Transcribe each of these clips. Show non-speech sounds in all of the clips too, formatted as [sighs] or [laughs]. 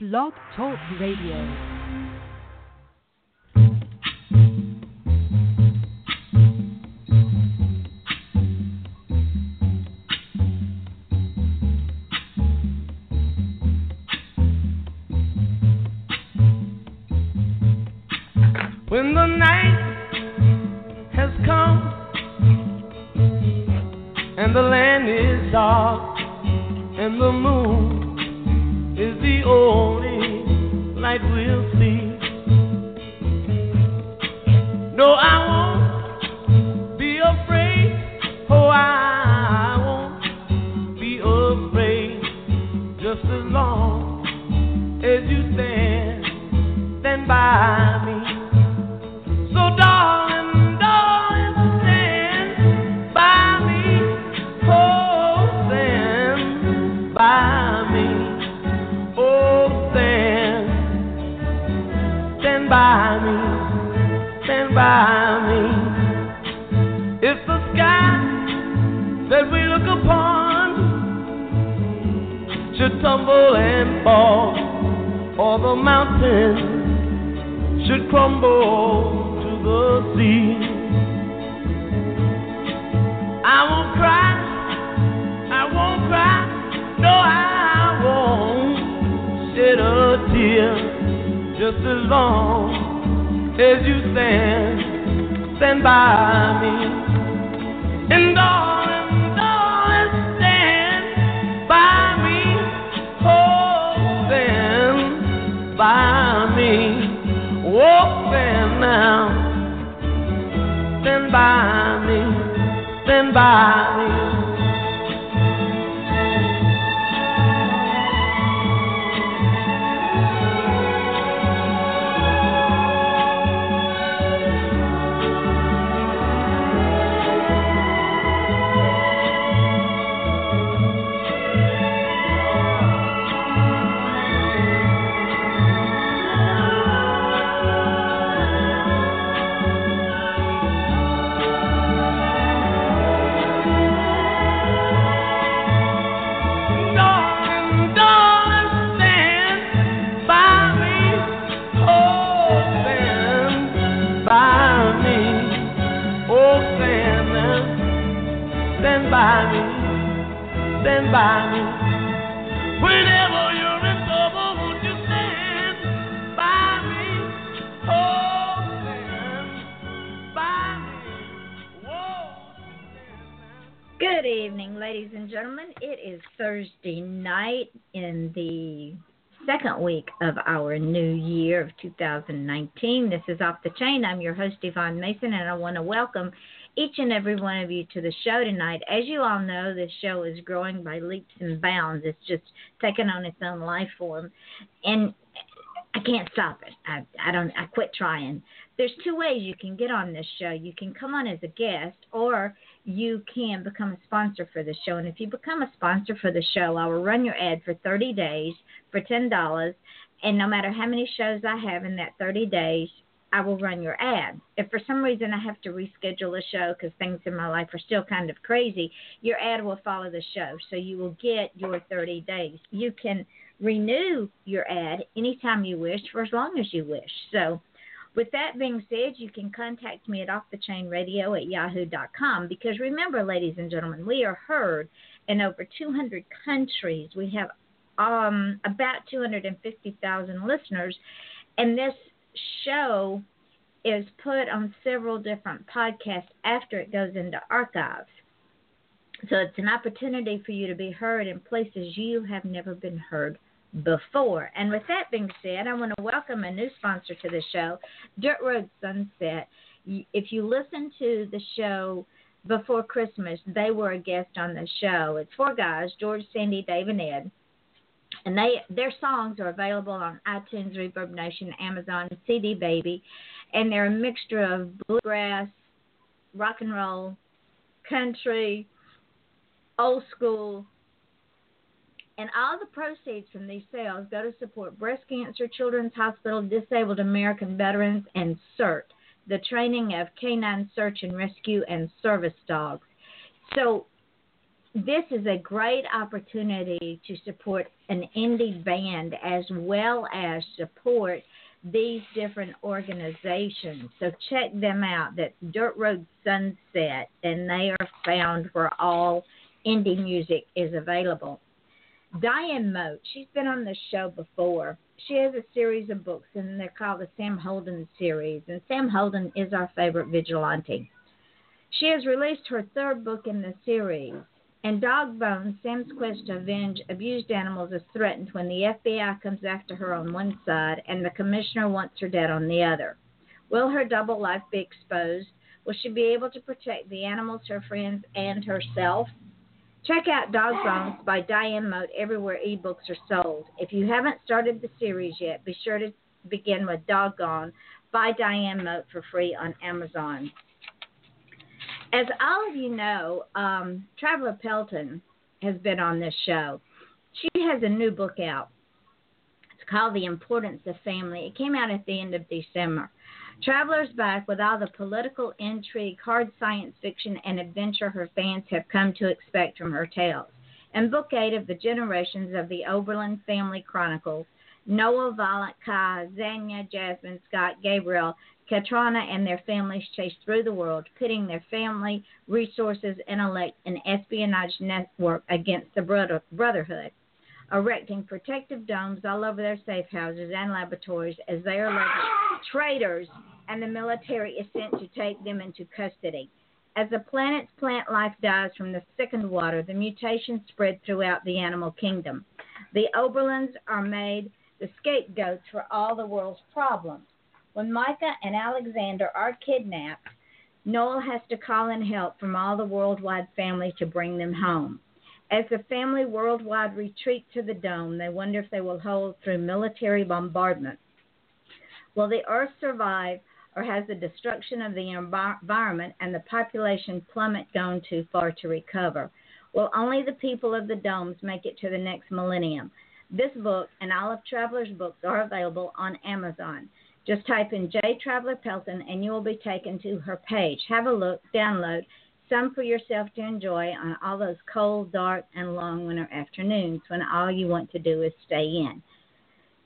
Blog Talk Radio. By me. Stand by me. Whenever you're in trouble, won't you stand by me? Oh, stand by me. Whoa. Good evening, ladies and gentlemen. It is Thursday night in the second week of our new year of 2019. This is Off the Chain. I'm your host, Yvonne Mason, and I want to welcome each and every one of you to the show tonight. As you all know, this show is growing by leaps and bounds. It's just taken on its own life form. And I can't stop it. I, I don't. I quit trying. There's two ways you can get on this show. You can come on as a guest, or you can become a sponsor for the show. And if you become a sponsor for the show, I will run your ad for 30 days for ten dollars. And no matter how many shows I have in that 30 days, I will run your ad. If for some reason I have to reschedule a show because things in my life are still kind of crazy, your ad will follow the show. So you will get your 30 days. You can renew your ad anytime you wish for as long as you wish. So with that being said, you can contact me at offthechainradio at yahoo.com because remember, ladies and gentlemen, we are heard in over 200 countries. We have um, about 250,000 listeners, and this show is put on several different podcasts after it goes into archives. So it's an opportunity for you to be heard in places you have never been heard before. And with that being said, I want to welcome a new sponsor to the show, Dirt Road Sunset. If you listen to the show before Christmas, they were a guest on the show. It's four guys, George, Sandy, Dave, and Ed. And they their songs are available on iTunes, Reverb Nation, Amazon, CD Baby, and they're a mixture of bluegrass, rock and roll, country, old school, and all the proceeds from these sales go to support Breast Cancer Children's Hospital, Disabled American Veterans, and CERT, the training of canine search and rescue and service dogs. So this is a great opportunity to support an indie band as well as support these different organizations. So check them out. That's Dirt Road Sunset, and they are found where all indie music is available. Diane Moat, she's been on the show before. She has a series of books, and they're called the Sam Holden series. And Sam Holden is our favorite vigilante. She has released her third book in the series. And Dog Bones, Sam's quest to avenge abused animals is threatened when the FBI comes after her on one side and the commissioner wants her dead on the other. Will her double life be exposed? Will she be able to protect the animals, her friends, and herself? Check out Dog Bones by Diane Moat everywhere ebooks are sold. If you haven't started the series yet, be sure to begin with Dog Doggone by Diane Moat for free on Amazon. As all of you know, um, Traveler Pelton has been on this show. She has a new book out. It's called The Importance of Family. It came out at the end of December. Traveler's back with all the political intrigue, hard science fiction, and adventure her fans have come to expect from her tales. In Book 8 of the Generations of the Oberlin Family Chronicles, Noah, Violet, Kai, Jasmine, Scott, Gabriel, Katrana, and their families chase through the world, pitting their family, resources, intellect, and espionage network against the brother- Brotherhood erecting protective domes all over their safe houses and laboratories as they are labeled traitors and the military is sent to take them into custody. As the planet's plant life dies from the thickened water, the mutations spread throughout the animal kingdom. The Oberlins are made the scapegoats for all the world's problems. When Micah and Alexander are kidnapped, Noel has to call in help from all the worldwide family to bring them home. As the family worldwide retreat to the dome, they wonder if they will hold through military bombardment. Will the Earth survive, or has the destruction of the environment and the population plummet gone too far to recover? Will only the people of the domes make it to the next millennium? This book and all of Traveler's books are available on Amazon. Just type in J. Traveler Pelton and you will be taken to her page. Have a look, download, some for yourself to enjoy on all those cold, dark, and long winter afternoons when all you want to do is stay in.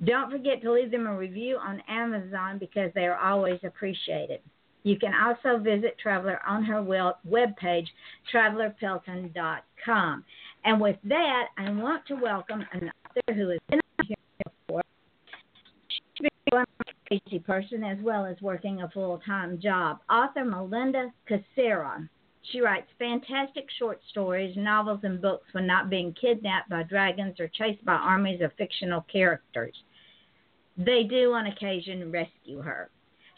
Don't forget to leave them a review on Amazon because they are always appreciated. You can also visit Traveler on her webpage, travelerpelton.com. And with that, I want to welcome an author before. A crazy person as well as working a full time job. Author Melinda Kucsera. She writes fantastic short stories, novels, and books when not being kidnapped by dragons or chased by armies of fictional characters. They do, on occasion, rescue her.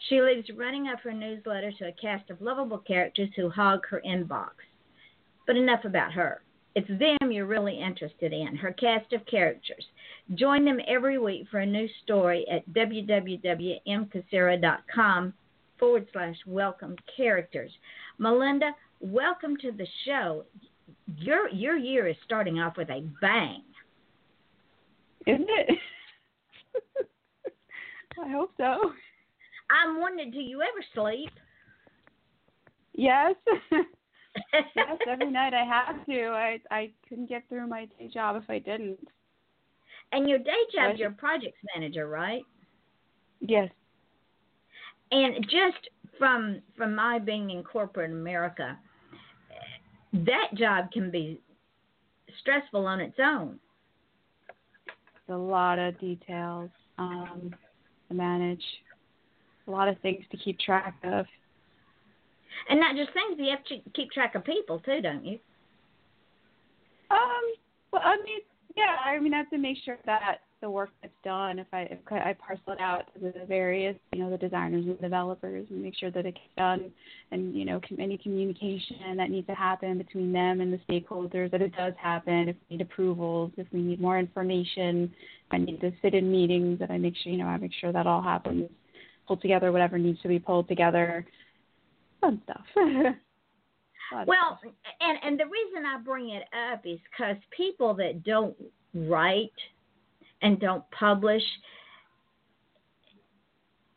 She leaves running up her newsletter to a cast of lovable characters who hog her inbox. But enough about her. It's them you're really interested in, her cast of characters. Join them every week for a new story at www.mkucsera.com forward slash welcome characters. Melinda, welcome to the show. Your your year is starting off with a bang. Isn't it? [laughs] I hope so. I'm wondering, do you ever sleep? Yes. [laughs] yes, [laughs] every night I have to. I I couldn't get through my day job if I didn't. And your day job, you're projects manager, right? Yes. And just from from my being in corporate America, that job can be stressful on its own. It's a lot of details um, to manage, a lot of things to keep track of. And not just things, you have to keep track of people too, don't you? Um. Well, I mean, yeah. I mean, I have to make sure that the work that's done, if I if I parcel it out to the various, you know, the designers and developers, and make sure that it gets done, and you know, any communication that needs to happen between them and the stakeholders, that it does happen. If we need approvals, if we need more information, I need to sit in meetings, that I make sure, you know, I make sure that all happens, pull together whatever needs to be pulled together, fun stuff. [laughs] well, and and the reason I bring it up is because people that don't write and don't publish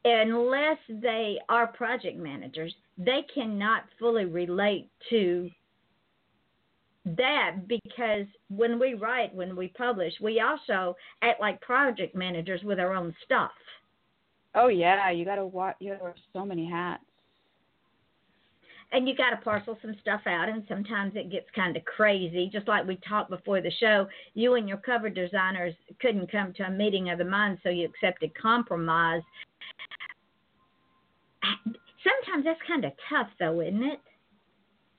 unless they are project managers, they cannot fully relate to that because when we write, when we publish, we also act like project managers with our own stuff. Oh yeah, you gotta watch. You gotta wear so many hats. And you got to parcel some stuff out, and sometimes it gets kind of crazy. Just like we talked before the show, you and your cover designers couldn't come to a meeting of the minds, so you accepted compromise. Sometimes that's kind of tough, though, isn't it?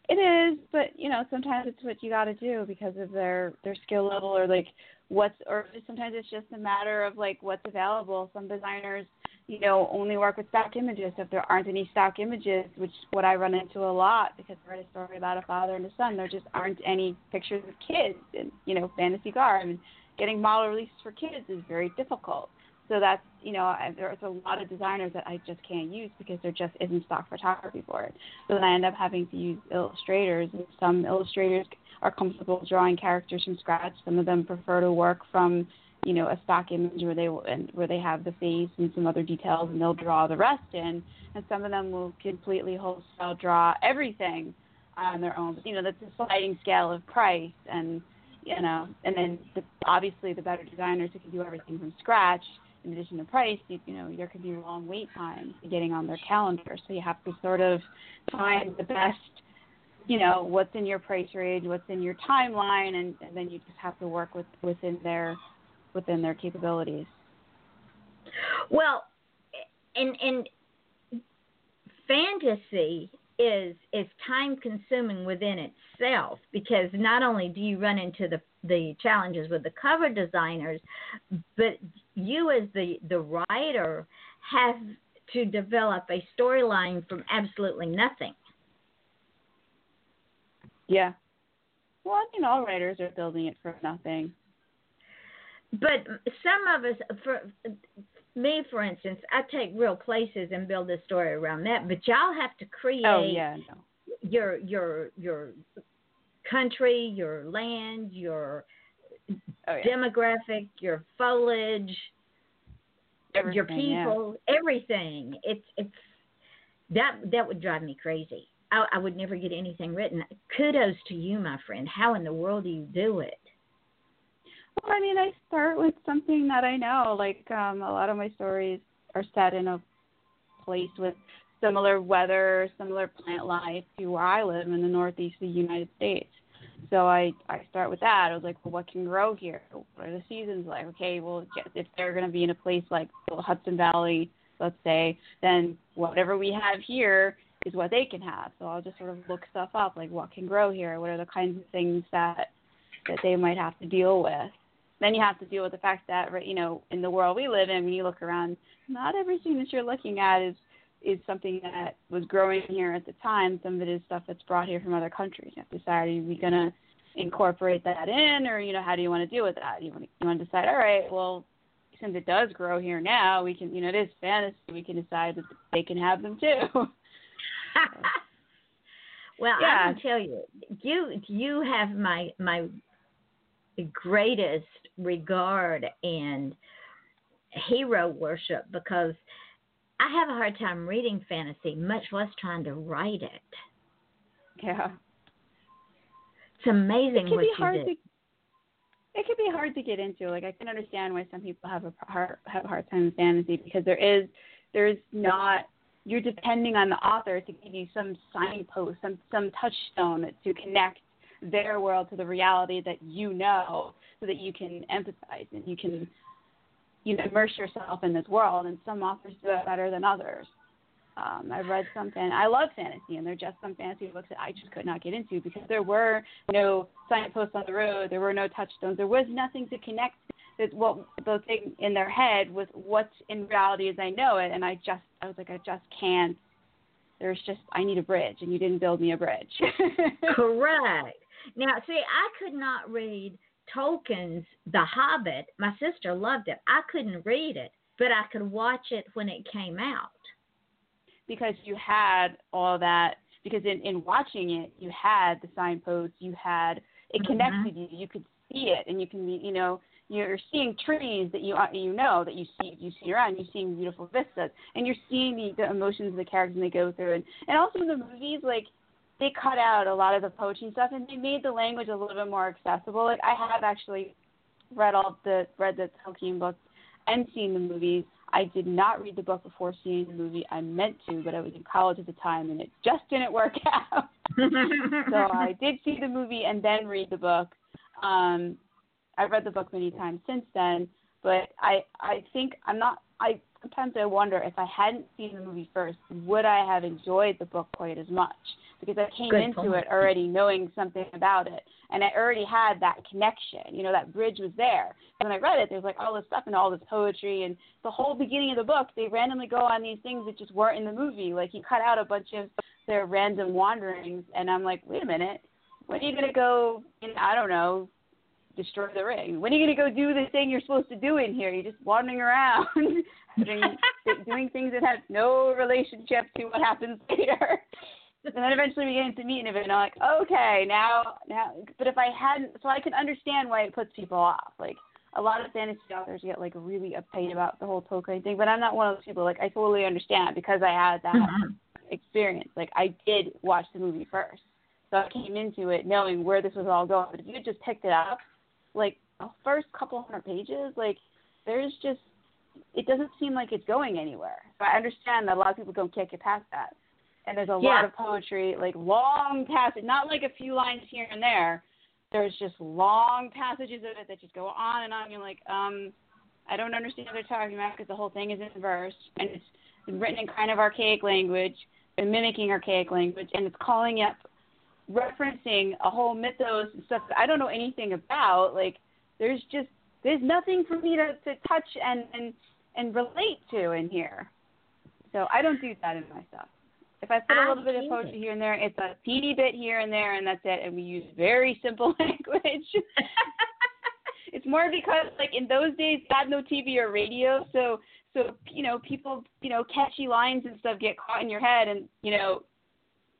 It is, but you know, sometimes it's what you got to do because of their their skill level or like what's or sometimes it's just a matter of like what's available. Some designers, you know, only work with stock images. If there aren't any stock images, which what I run into a lot because I read a story about a father and a son, there just aren't any pictures of kids in you know fantasy garb and getting model releases for kids is very difficult. So that's you know I, there's a lot of designers that I just can't use because there just isn't stock photography for it. So then I end up having to use illustrators, and some illustrators are comfortable drawing characters from scratch. Some of them prefer to work from you know a stock image where they and where they have the face and some other details, and they'll draw the rest in. And some of them will completely wholesale draw everything on their own. But, you know that's a sliding scale of price and you know, and then the, obviously the better designers who can do everything from scratch in addition to price, you, you know, there could be long wait times getting on their calendar. So you have to sort of find the best, you know, what's in your price range, what's in your timeline, and, and then you just have to work with within their within their capabilities. Well, and and fantasy is is time consuming within itself because not only do you run into the the challenges with the cover designers, but you as the the writer have to develop a storyline from absolutely nothing. Yeah. Well, I mean, all writers are building it from nothing. But some of us, for me, for instance, I take real places and build a story around that. But y'all have to oh, create oh, yeah, no. your your your country, your land, your oh, yeah. demographic, your foliage, everything, your people, yeah. everything. It's it's that that would drive me crazy. I, I would never get anything written. Kudos to you, my friend. How in the world do you do it? Well, I mean, I start with something that I know. Like um, a lot of my stories are set in a place with similar weather, similar plant life to where I live in the northeast of the United States. So I I start with that. I was like, well, what can grow here? What are the seasons like? Okay, well, if they're going to be in a place like the Hudson Valley, let's say, then whatever we have here is what they can have. So I'll just sort of look stuff up, like what can grow here, what are the kinds of things that that they might have to deal with. Then you have to deal with the fact that, you know, in the world we live in, when you look around, not everything that you're looking at is is something that was growing here at the time. Some of it is stuff that's brought here from other countries. You have to decide: are we going to incorporate that in, or you know, how do you want to deal with that? You want to, you want to decide, all right, well, since it does grow here now, we can, you know, it is fantasy. We can decide that they can have them too. [laughs] [laughs] well, yeah. I can tell you, you you have my my greatest regard and hero worship because I have a hard time reading fantasy, much less trying to write it. Yeah. It's amazing it can what be you hard do. To, it can be hard to get into. Like I can understand why some people have a hard have a hard time with fantasy because there is there's not you're depending on the author to give you some signpost, some some touchstone to connect their world to the reality that you know so that you can empathize and you can you know immerse yourself in this world and some authors do it better than others um, I've read some fan. I love fantasy, and there are just some fantasy books that I just could not get into because there were no signposts on the road, there were no touchstones, there was nothing to connect what the thing in their head with what in reality as I know it, and I just I was like I just can't. There's just I need a bridge, and you didn't build me a bridge. [laughs] Correct. Now, see, I could not read Tolkien's The Hobbit. My sister loved it. I couldn't read it, but I could watch it when it came out. Because you had all that. Because in in watching it, you had the signposts. You had it connected mm-hmm. you. You could see it, and you can be, you know you're seeing trees that you you know that you see you see around. You're seeing beautiful vistas, and you're seeing the, the emotions of the characters and they go through, and and also the movies like they cut out a lot of the poaching stuff and they made the language a little bit more accessible. Like I have actually read all the read the Tolkien books and seen the movies. I did not read the book before seeing the movie. I meant to, but I was in college at the time and it just didn't work [laughs] out. so I [laughs] did see the movie and then read the book. Um I've read the book many times since then, but I I think I'm not I sometimes I wonder if I hadn't seen the movie first, would I have enjoyed the book quite as much? Because I came Good into point. it already knowing something about it, and I already had that connection. You know, that bridge was there. When I read it, there's like all this stuff and all this poetry, and the whole beginning of the book, they randomly go on these things that just weren't in the movie. Like he cut out a bunch of their random wanderings, and I'm like, wait a minute, when are you gonna go? Know, I don't know, destroy the ring. When are you going to go do the thing you're supposed to do in here? You're just wandering around, [laughs] doing, [laughs] doing things that have no relationship to what happens later. And then eventually we get into meat and I'm like, okay, now, now. But if I hadn't, so I can understand why it puts people off. Like a lot of fantasy authors get like really uptight about the whole Tolkien thing, but I'm not one of those people. Like I totally understand because I had that Mhm. experience. Like I did watch the movie first, so I came into it knowing where this was all going. But if you had just picked it up, like the first couple hundred pages, like there's just it doesn't seem like it's going anywhere. So I understand that a lot of people don't can't get past that. And there's a Yeah. lot of poetry, like long passage, not like a few lines here and there. There's just long passages of it that just go on and on. You're like, um, I don't understand what they're talking about because the whole thing is in verse and it's written in kind of archaic language and mimicking archaic language and it's calling up referencing a whole mythos and stuff that I don't know anything about. Like there's just there's nothing for me to, to touch and, and and relate to in here. So I don't do that in my stuff. If I put a little bit of poetry here and there, it's a teeny bit here and there, and that's it. And we use very simple [laughs] language. [laughs] it's more because like in those days, we had no TV or radio, so so you know people you know catchy lines and stuff get caught in your head, and you know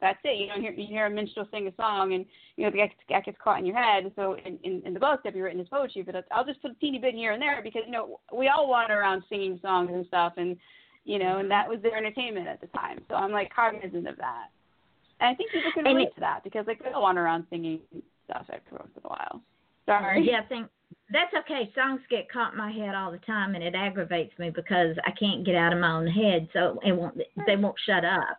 that's it. You don't hear you hear a minstrel sing a song, and you know that gets, gets caught in your head. So in, in in the book that be written as poetry, but I'll just put a teeny bit here and there because you know we all wander around singing songs and stuff, and you know, and that was their entertainment at the time. So I'm like cognizant of that. And I think people can relate it- to that because like they all wander around singing stuff every once in a while. Sorry. Yeah, I think that's okay. Songs get caught in my head all the time, and it aggravates me because I can't get out of my own head. So it won't. They won't shut up,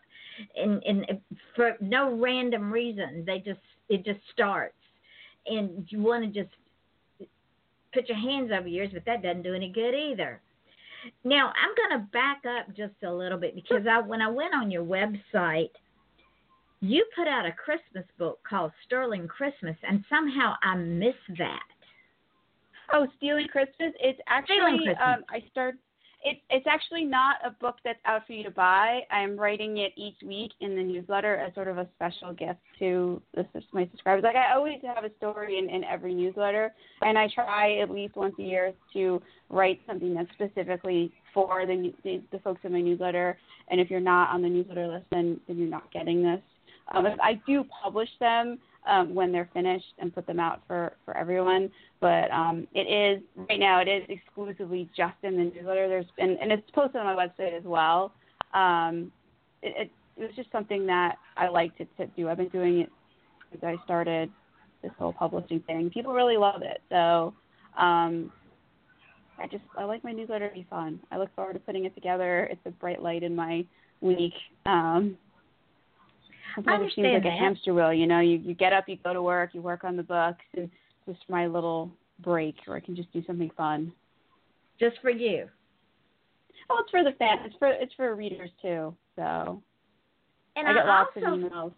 and and for no random reason, they just it just starts, and you want to just put your hands over yours, but that doesn't do any good either. Now I'm going to back up just a little bit because I when I went on your website, you put out a Christmas book called Sterling Christmas, and somehow I missed that. Oh, Stealing Christmas. It's actually Christmas. um I start it's it's actually not a book that's out for you to buy. I'm writing it each week in the newsletter as sort of a special gift to the, my subscribers. Like I always have a story in, in every newsletter, and I try at least once a year to write something that's specifically for the the, the folks in my newsletter. And if you're not on the newsletter list, then then you're not getting this. Um, I do publish them um, when they're finished and put them out for for everyone. But um, it is right now. It is exclusively just in the newsletter. There's and, and it's posted on my website as well. Um, it, it, it was just something that I like to, to do. I've been doing it since I started this whole publishing thing. People really love it. So um, I just I like my newsletter to be fun. I look forward to putting it together. It's a bright light in my week. Um, it seems like a hamster wheel. You know, you you get up, you go to work, you work on the books, and just my little break where I can just do something fun. Just for you. Oh, it's for the fans. It's for it's for readers too. So And I get lots also, of emails.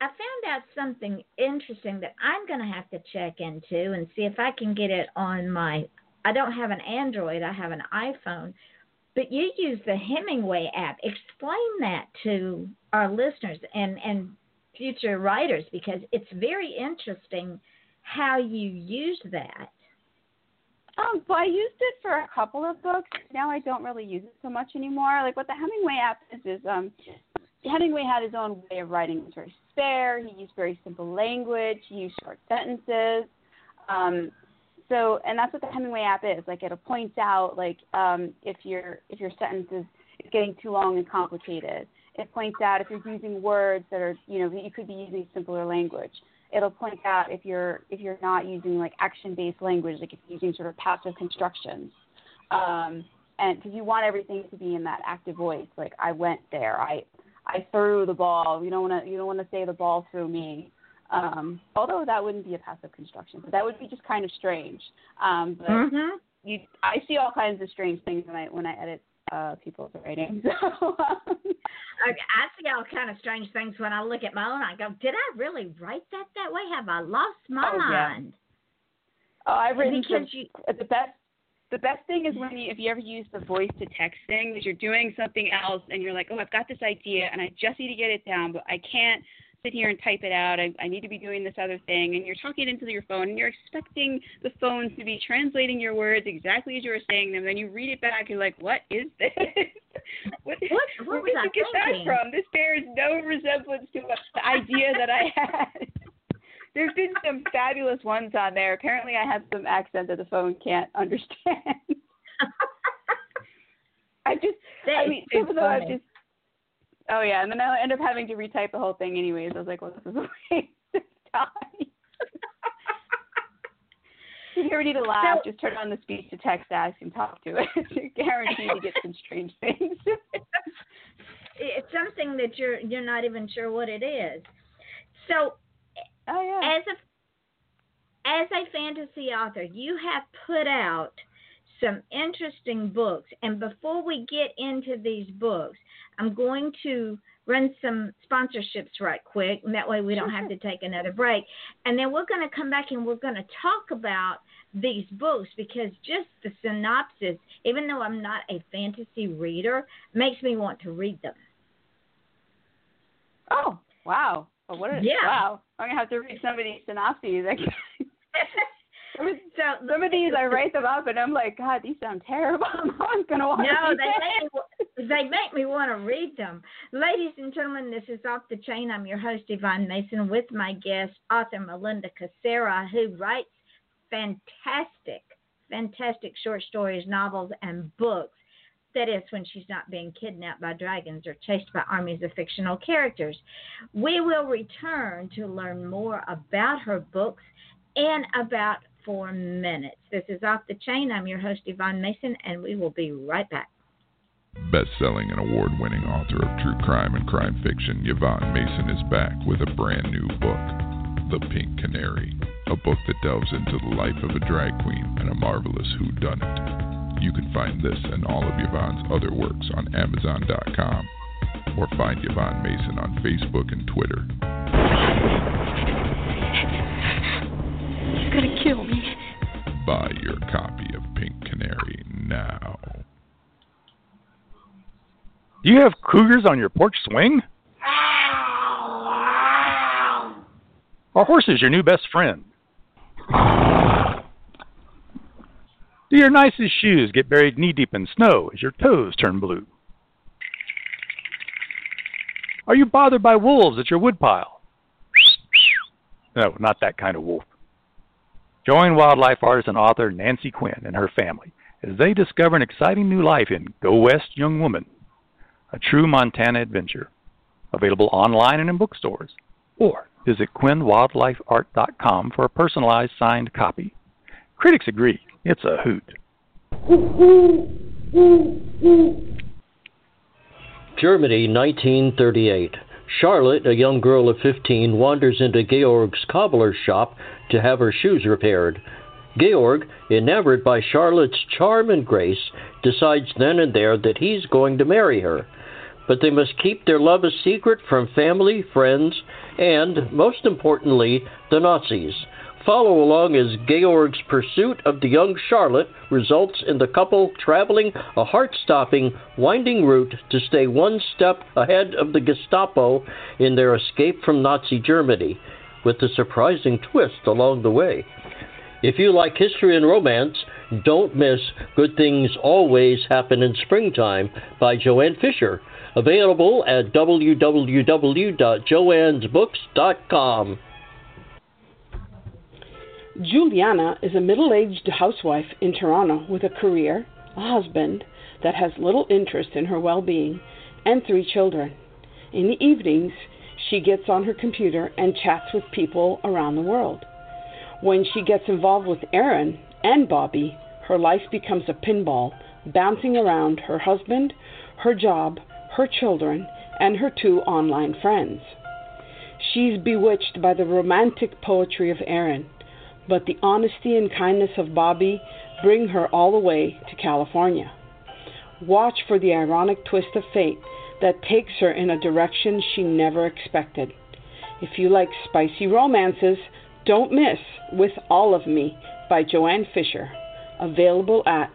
I found out something interesting that I'm going to have to check into and see if I can get it on my. I don't have an Android, I have an iPhone. But you use the Hemingway app. Explain that to our listeners and, and future writers because it's very interesting how you use that. Um, well, I used it for a couple of books. Now I don't really use it so much anymore. Like what the Hemingway app is is um, Hemingway had his own way of writing. It was very spare. He used very simple language. He used short sentences. Um, so, and that's what the Hemingway app is. Like it'll point out like um, if your if your sentence is, getting too long and complicated. it points out if you're using words that are, you know, you could be using simpler language. It'll point out if you're if you're not using like action-based language, like if you're using sort of passive constructions. Um, and because you want everything to be in that active voice, like I went there, I I threw the ball. You don't want to you don't want to say the ball threw me. Um, although that wouldn't be a passive construction, but that would be just kind of strange. Um, but Mm-hmm. you, I see all kinds of strange things when I when I edit uh, people's writing. [laughs] So um, I, I see all kind of strange things when I look at my own. I go, did I really write that that way? Have I lost my Oh, yeah. mind? oh, I've written Because some- you, the best the best thing is when you if you ever use the voice to text thing is you're doing something else and you're like oh i've got this idea and i just need to get it down but i can't sit here and type it out i, I need to be doing this other thing and you're talking into your phone and you're expecting the phone to be translating your words exactly as you were saying them then you read it back and you're like what is this [laughs] what, What- what where was did you get thinking? that from this bears no resemblance to the idea that i had [laughs] there's been some fabulous ones on there. Apparently, I have some accent that the phone can't [laughs] understand. I just, that I mean, too even though I funny. just, oh yeah, and then I end up having to retype the whole thing anyways. I was like, well, this is [laughs] a waste of time. [laughs] if you ever need to laugh, So- just turn on the speech to text ask and talk to it. [laughs] You're guaranteed to get some strange things. it's something that you're you're not even sure what it is. So oh yeah. as a as a fantasy author, you have put out some interesting books. And before we get into these books, I'm going to run some sponsorships right quick, and that way we don't have to take another break. And then we're going to come back and we're going to talk about these books because just the synopsis, even though I'm not a fantasy reader, makes me want to read them. Oh wow. Oh, what a, Yeah. Wow. I'm gonna have to read some of [laughs] [laughs] Some of- so Some of these I write them up and I'm like, God, these sound terrible. [laughs] No one's gonna want No, they make, me, they make me want to read them. Ladies and gentlemen, this is Off the Chain. I'm your host, Yvonne Mason, with my guest, author Melinda Kucsera, who writes fantastic, fantastic short stories, novels, and books. That is, when she's not being kidnapped by dragons or chased by armies of fictional characters. We will return to learn more about her books and about Four Minutes. This is Off the Chain. I'm your host, Yvonne Mason, and we will be right back. Best-selling and award-winning author of true crime and crime fiction, Yvonne Mason is back with a brand new book, The Pink Canary, a book that delves into the life of a drag queen and a marvelous whodunit. You can find this and all of Yvonne's other works on Amazon.com or find Yvonne Mason on Facebook and Twitter. You're gonna kill me. Buy your copy of Pink Canary now. Do you have cougars on your porch swing? Our horse is your new best friend? Do your nicest shoes get buried knee deep in snow as your toes turn blue? Are you bothered by wolves at your woodpile? No, not that kind of wolf. Join wildlife artist and author Nancy Quinn and her family as they discover an exciting new life in Go West Young Woman, a true Montana adventure. Available online and in bookstores. Or visit quinnwildlifeart.com for a personalized signed copy. Critics agree, it's a hoot. Germany, 1938. Charlotte, a young girl of 15, wanders into Georg's cobbler's shop to have her shoes repaired. Georg, enamored by Charlotte's charm and grace, decides then and there that he's going to marry her. But they must keep their love a secret from family, friends, and, most importantly, the Nazis. Follow along as Georg's pursuit of the young Charlotte results in the couple traveling a heart stopping, winding route to stay one step ahead of the Gestapo in their escape from Nazi Germany, with a surprising twist along the way. If you like history and romance, don't miss Good Things Always Happen in Springtime by Joanne Fisher. Available at www.joannesbooks.com. Juliana is a middle aged housewife in Toronto with a career, a husband that has little interest in her well being, and three children. In the evenings, she gets on her computer and chats with people around the world. When she gets involved with Aaron and Bobby, her life becomes a pinball, bouncing around her husband, her job, her children, and her two online friends. She's bewitched by the romantic poetry of Aaron, but the honesty and kindness of Bobby bring her all the way to California. Watch for the ironic twist of fate that takes her in a direction she never expected. If you like spicy romances, don't miss With All of Me by Joanne Fisher, available at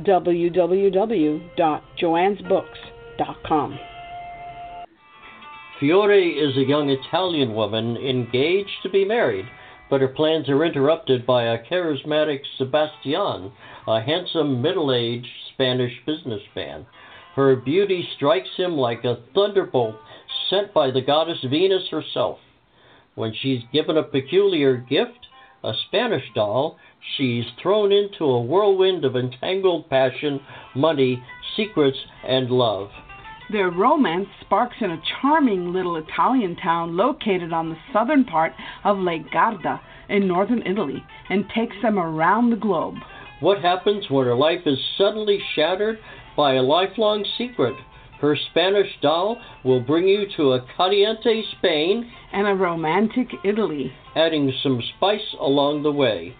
www.joannesbooks.com. Fiore is a young Italian woman engaged to be married, but her plans are interrupted by a charismatic Sebastian, a handsome middle aged Spanish businessman. Her beauty strikes him like a thunderbolt sent by the goddess Venus herself. When she's given a peculiar gift, a Spanish doll, she's thrown into a whirlwind of entangled passion, money, secrets, and love. Their romance sparks in a charming little Italian town located on the southern part of Lake Garda in northern Italy and takes them around the globe. What happens when her life is suddenly shattered by a lifelong secret? Her Spanish doll will bring you to a caliente Spain and a romantic Italy, adding some spice along the way.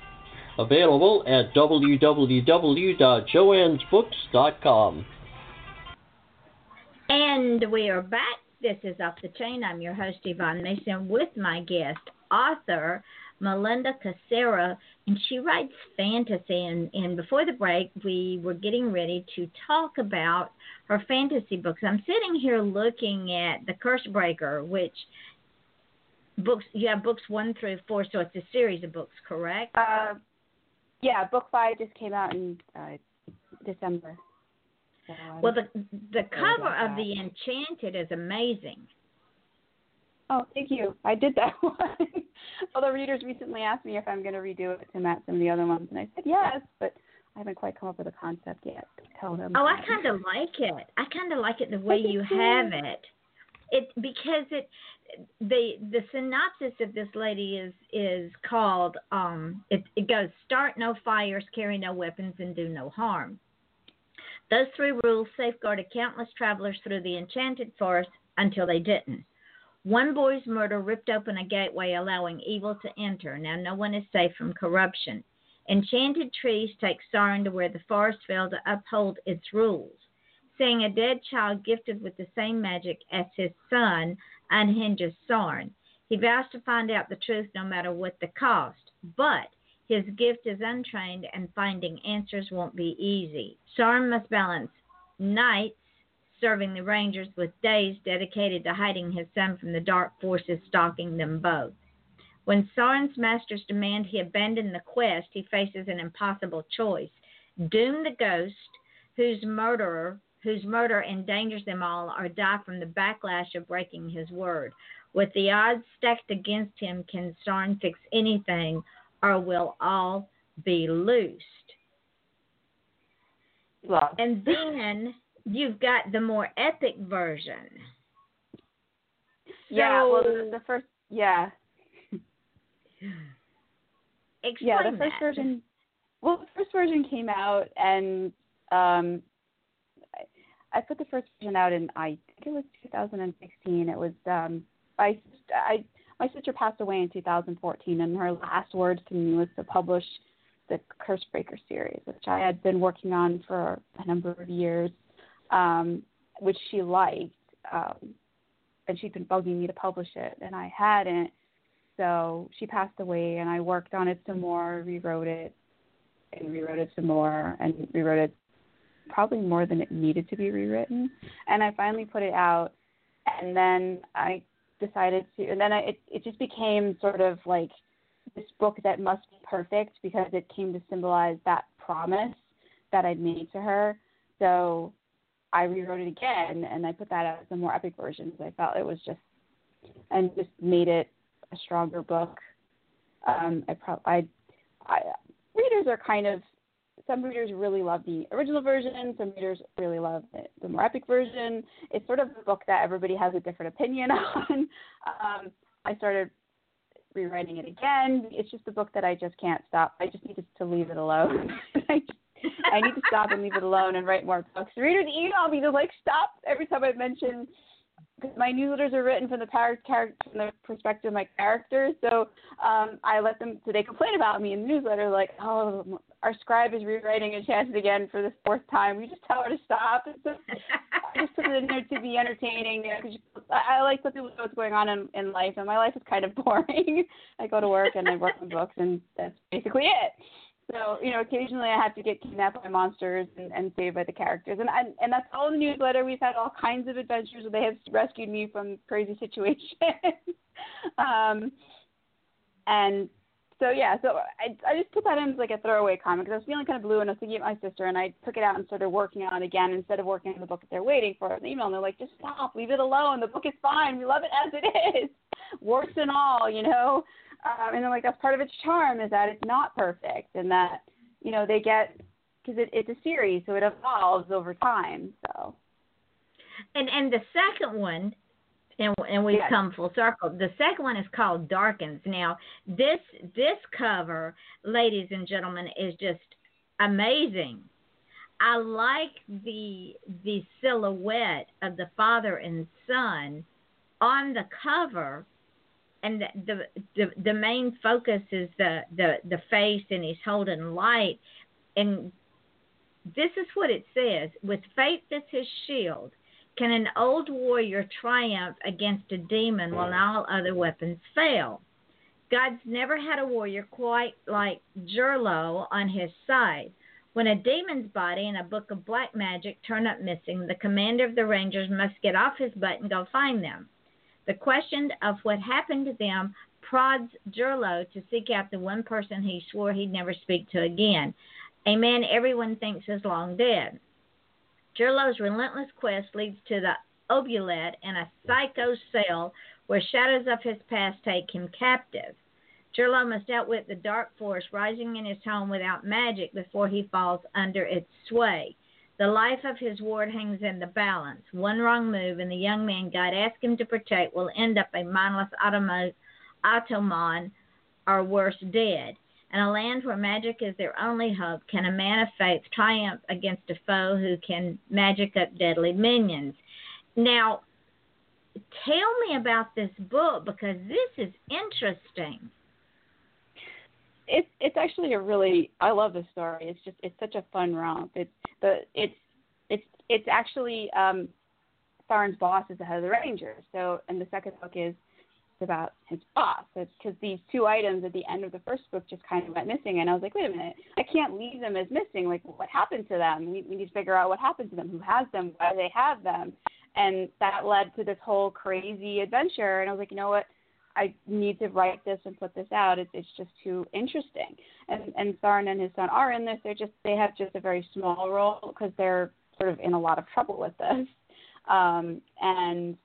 Available at www.joannesbooks.com. And we are back. This is Off the Chain. I'm your host, Yvonne Mason, with my guest, author Melinda Kucsera, and she writes fantasy. And, and before the break, we were getting ready to talk about her fantasy books. I'm sitting here looking at The Curse Breaker, which books you have books one through four, so it's a series of books, correct? Uh, yeah, book five just came out in uh, December. Well, the the cover of the Enchanted is amazing. Oh, thank you. I did that [laughs] one. Although readers recently asked me if I'm going to redo it to match some of the other ones, and I said yes, but I haven't quite come up with a concept yet to tell them. Oh, I kind of like it. I kind of like it the way you have it. It because it the the synopsis of this lady is is called um it it goes start no fires, carry no weapons, and do no harm. Those three rules safeguarded countless travelers through the enchanted forest until they didn't. One boy's murder ripped open a gateway allowing evil to enter. Now no one is safe from corruption. Enchanted trees take Sauron to where the forest failed to uphold its rules. Seeing a dead child gifted with the same magic as his son unhinges Sauron. He vows to find out the truth no matter what the cost. But his gift is untrained, and finding answers won't be easy. Sauron must balance nights serving the Rangers with days dedicated to hiding his son from the dark forces stalking them both. When Sauron's masters demand he abandon the quest, he faces an impossible choice: doom the ghost, whose murderer whose murder endangers them all, or die from the backlash of breaking his word. With the odds stacked against him, can Sauron fix anything, or will all be loosed. Well. And then you've got the more epic version. So, yeah, well, the, first, yeah. [sighs] Explain yeah, the first that. version. Well, the first version came out, and um, I, I put the first version out in I think it was 2016. It was um, I I my sister passed away in 2014, and her last words to me was to publish the Curse Breaker series, which I had been working on for a number of years, um, which she liked, um, and she'd been bugging me to publish it, and I hadn't. So she passed away, and I worked on it some more, rewrote it, and rewrote it some more, and rewrote it probably more than it needed to be rewritten. And I finally put it out, and then I decided to, and then I, it it just became sort of like this book that must be perfect because it came to symbolize that promise that I'd made to her. So I rewrote it again and I put that out as a more epic version because I felt it was just and just made it a stronger book. Um, I probably I, I readers are kind of some readers really love the original version, some readers really love the, the more epic version. It's sort of a book that everybody has a different opinion [laughs] on. Um, I started rewriting it again. It's just a book that I just can't stop. I just need to, leave it alone. [laughs] I, I need to stop and leave it alone and write more books. Readers email me to like stop every time I mention my newsletters are written from the par- char- from the perspective of my characters. So um, I let them. So they complain about me in the newsletter, like, "Oh, our scribe is rewriting Enchanted again for the fourth time. We just tell her to stop." Just, I just put it in there to be entertaining. You know, cause I, I like to know what's going on in, in life, and my life is kind of [laughs] boring. I go to work and I work on books, and that's basically it. So you know, occasionally I have to get kidnapped by monsters and, and saved by the characters, and I, and that's all in the newsletter. We've had all kinds of adventures where they have rescued me from crazy [laughs] situations. um, and so yeah, so I I just put that in as like a throwaway comment because I was feeling kind of blue and I was thinking of my sister, and I took it out and started working on it again instead of working on the book that they're waiting for an email, and they're like, just stop, leave it alone. The book is fine. We love it as it is, [laughs] warts and all, you know. Um, and then like that's part of its charm is that it's not perfect and that you know they get because it, it's a series so it evolves over time. So. And and the second one, and and we've Yes. come full circle. The second one is called Darkens. Now this this cover, ladies and gentlemen, is just amazing. I like the the silhouette of the father and son on the cover and the, the the the main focus is the the the face and he's holding light. And this is what it says with faith as his shield can an old warrior triumph against a demon when all other weapons fail. God's never had a warrior quite like Jurlo on his side. When a demon's body and a book of black magic turn up missing the commander of the rangers must get off his butt and go find them the question of what happened to them prods Jurlo to seek out the one person he swore he'd never speak to again, a man everyone thinks is long dead. Jurlo's relentless quest leads to the Oubliette and a psycho cell where shadows of his past take him captive. Jurlo must outwit the dark force rising in his home without magic before he falls under its sway. The life of his ward hangs in the balance. One wrong move, and the young man God asked him to protect will end up a mindless automo- automan or worse, dead. In a land where magic is their only hope, can a man of faith triumph against a foe who can magic up deadly minions? Now, tell me about this book because this is interesting. It's it's actually a really I love this story. It's just it's such a fun romp. It's the it's it's it's actually um Tharn's boss is the head of the Rangers. So and the second book is about his boss. Because these two items at the end of the first book just kind of went missing, and I was like, wait a minute, I can't leave them as missing. Like, what happened to them? We, we need to figure out what happened to them. Who has them? Why do they have them? And that led to this whole crazy adventure. And I was like, you know what? I need to write this and put this out. It's it's just too interesting. And and Tharn and his son are in this. They're just they have just a very small role because they're sort of in a lot of trouble with this. Um, and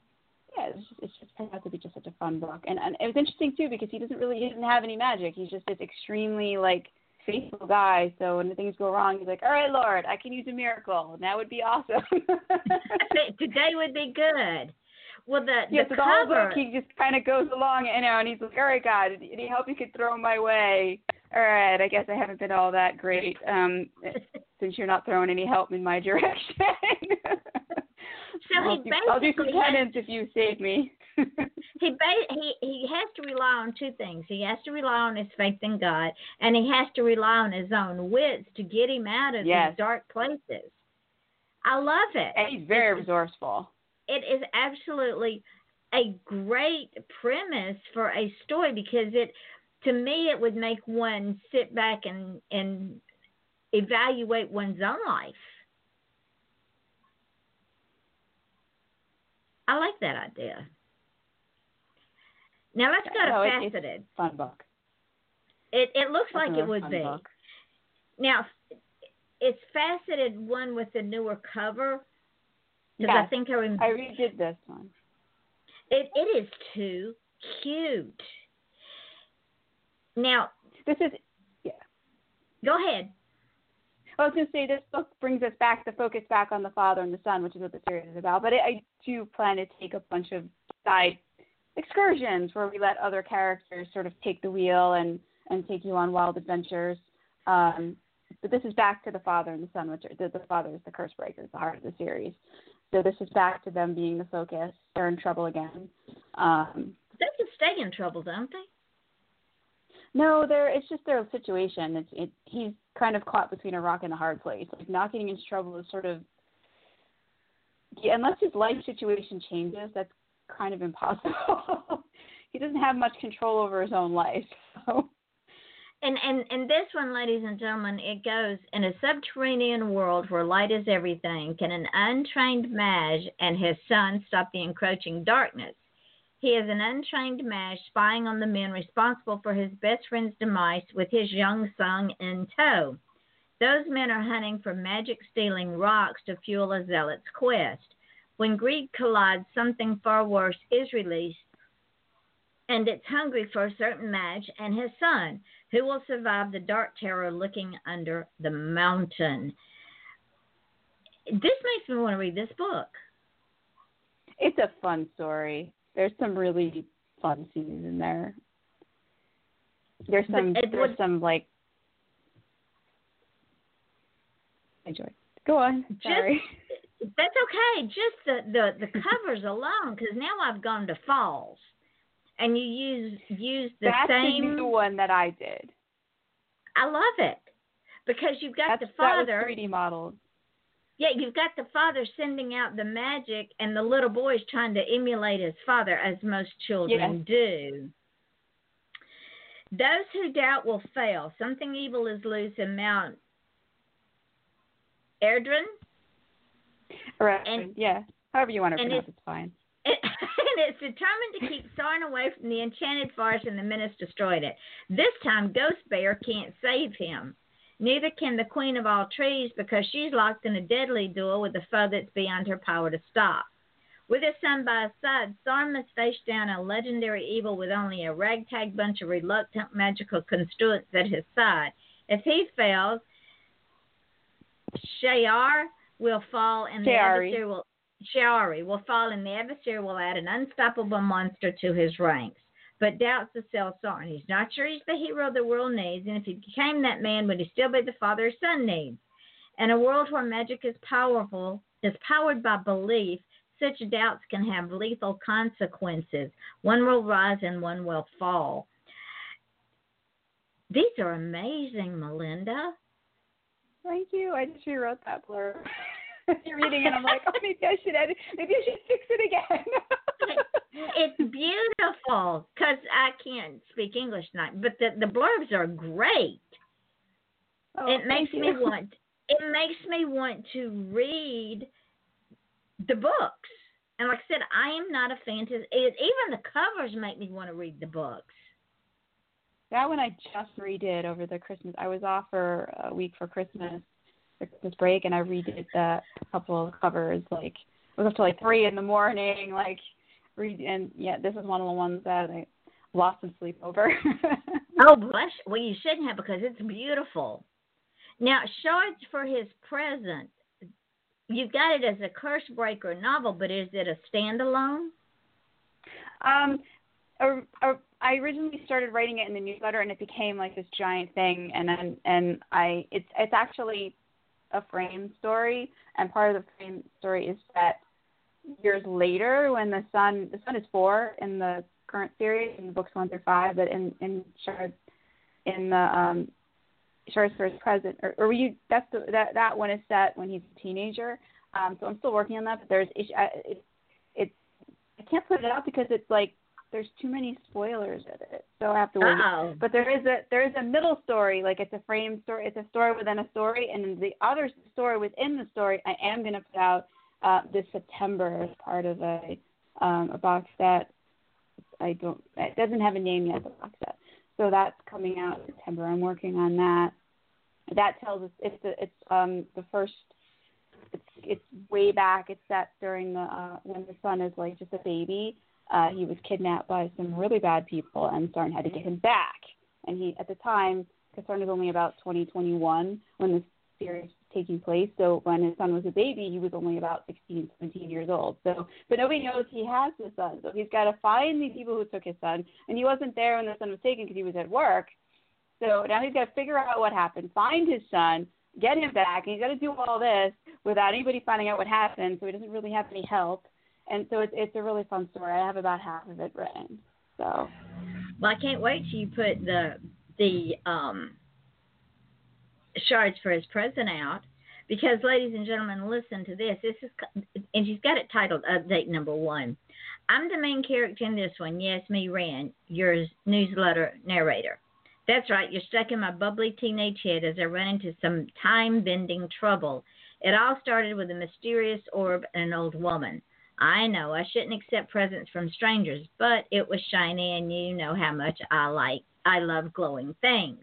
yeah, it's just, it's just turned out to be just such a fun book. And and it was interesting too because he doesn't really he doesn't have any magic. He's just this extremely like faithful guy. So when things go wrong, he's like, all right, Lord, I can use a miracle. That would be awesome. [laughs] [laughs] Today would be good. Well, the, yeah, the so the whole book he just kind of goes along, you know, and he's like, "All right, God, any help you could throw my way?" All right, I guess I haven't been all that great um, [laughs] since you're not throwing any help in my [laughs] direction. So he I'll, do, I'll do some penance if you save me. [laughs] he ba- he he has to rely on two things. He has to rely on his faith in God, and he has to rely on his own wits to get him out of Yes. these dark places. I love it. and he's very It's- resourceful. It is absolutely a great premise for a story because it to me it would make one sit back and and evaluate one's own life. I like that idea. Now let's go to No, it- it's faceted. Fun book. it it looks like it would be. book. now it's faceted one with the newer cover because i think i remember I redid this one. It it is too cute. Now, This is yeah. go ahead. I was going to say this book brings us back the focus back on the father and the son, which is what the series is about. But it, I do plan to take a bunch of side excursions where we let other characters sort of take the wheel and and take you on wild adventures. Um, but this is back to the father and the son, which are, the, the father is the curse breaker, the heart of the series. So this is back to them being the focus. They're in trouble again. Um, they can stay in trouble, don't they? No, they're it's just their situation. It's it he's kind of caught between a rock and a hard place. Like not getting into trouble is sort of yeah, unless his life situation changes, that's kind of impossible. [laughs] he doesn't have much control over his own life. [laughs] So. And and and this one, ladies and gentlemen, it goes in a subterranean world where light is everything. Can an untrained mage and his son stop the encroaching darkness? He is an untrained mage spying on the men responsible for his best friend's demise with his young son in tow. Those men are hunting for magic stealing rocks to fuel a zealot's quest. When greed collides, something far worse is released, and it's hungry for a certain mage and his son, who will survive the dark terror looking under the mountain. This makes me want to read this book. It's a fun story. There's some really fun scenes in there. There's some there's some like enjoy. Go on. Sorry. Just, that's okay. Just the the the covers alone, because now I've gone to falls, and you use use the that's same. the new one that I did. I love it because you've got that's, the father. That was 3D modeled. Yeah, you've got the father sending out the magic, and the little boy's trying to emulate his father, as most children yes. do. Those who doubt will fail. Something evil is loose in Mount Erdrin. And, yeah. However you want to pronounce it, it's fine. It's determined to keep Tharn away from the enchanted forest, and the menace destroyed it. This time, Ghost Bear can't save him. Neither can the Queen of All Trees because she's locked in a deadly duel with a foe that's beyond her power to stop. With his son by his side, Tharn must face down a legendary evil with only a ragtag bunch of reluctant magical constituents at his side. If he fails, Shayar will fall and the Shari. adversary will Shari will fall and the adversary will add an unstoppable monster to his ranks. But doubts the cell Tharn. He's not sure he's the hero the world needs, and if he became that man, would he still be the father his son needs? In a world where magic is powerful, is powered by belief, such doubts can have lethal consequences. One will rise and one will fall. These are amazing, Melinda. Thank you. I just rewrote that blurb. [laughs] You're [laughs] reading it. I'm like, oh, maybe I should edit. Maybe I should fix it again. [laughs] it's beautiful because I can't speak English tonight, but the the blurbs are great. Oh, it makes me [laughs] want. It makes me want to read the books. And like I said, I am not a fantasy. It, even the covers make me want to read the books. That one I just redid over the Christmas. I was off for a week for Christmas, Christmas break, and I redid that couple of covers. Like it was up to like three in the morning. Like read and yeah, this is one of the ones that I lost some sleep over. [laughs] Oh, bless. Well, you shouldn't have because it's beautiful. Now, Shards for his present. You've got it as a curse breaker novel, but is it a standalone? Um, I originally started writing it in the newsletter, and it became like this giant thing. And then, and I, it's it's actually a frame story, and part of the frame story is set years later when the son, the son is four in the current series, in the books one through five, but in in Shard, in the um, Shards first present, or, or you, that's the, that that one is set when he's a teenager. Um, so I'm still working on that, but there's issue- it, it I can't put it out because it's like there's too many spoilers in it, so I have to wait. Uh-oh. But there is a there is a middle story, like it's a frame story. It's a story within a story, and the other story within the story, I am going to put out uh, this September as part of a um, a box set. I don't. It doesn't have a name yet. The box set. So that's coming out in September. I'm working on that. That tells us it's the it's um the first. It's it's way back. It's set during the uh, when the son is like just a baby. Uh, he was kidnapped by some really bad people, and Tharn had to get him back. And he at the time, because Tharn was only about 20, 21 when this series was taking place. So when his son was a baby, he was only about 16, 17 years old. So, but nobody knows he has his son. So he's got to find the people who took his son, and he wasn't there when the son was taken because he was at work. So now he's got to figure out what happened, find his son, get him back, and he's got to do all this without anybody finding out what happened. So he doesn't really have any help. And so it's it's a really fun story. I have about half of it written. So. Well, I can't wait till you put the the um shards for his present out because, ladies and gentlemen, listen to this. This is, and she's got it titled Update Number One. I'm the main character in this one. Yes, me, Rand, your newsletter narrator. That's right, you're stuck in my bubbly teenage head as I run into some time bending trouble. It all started with a mysterious orb and an old woman. I know I shouldn't accept presents from strangers, but it was shiny and you know how much I like I love glowing things.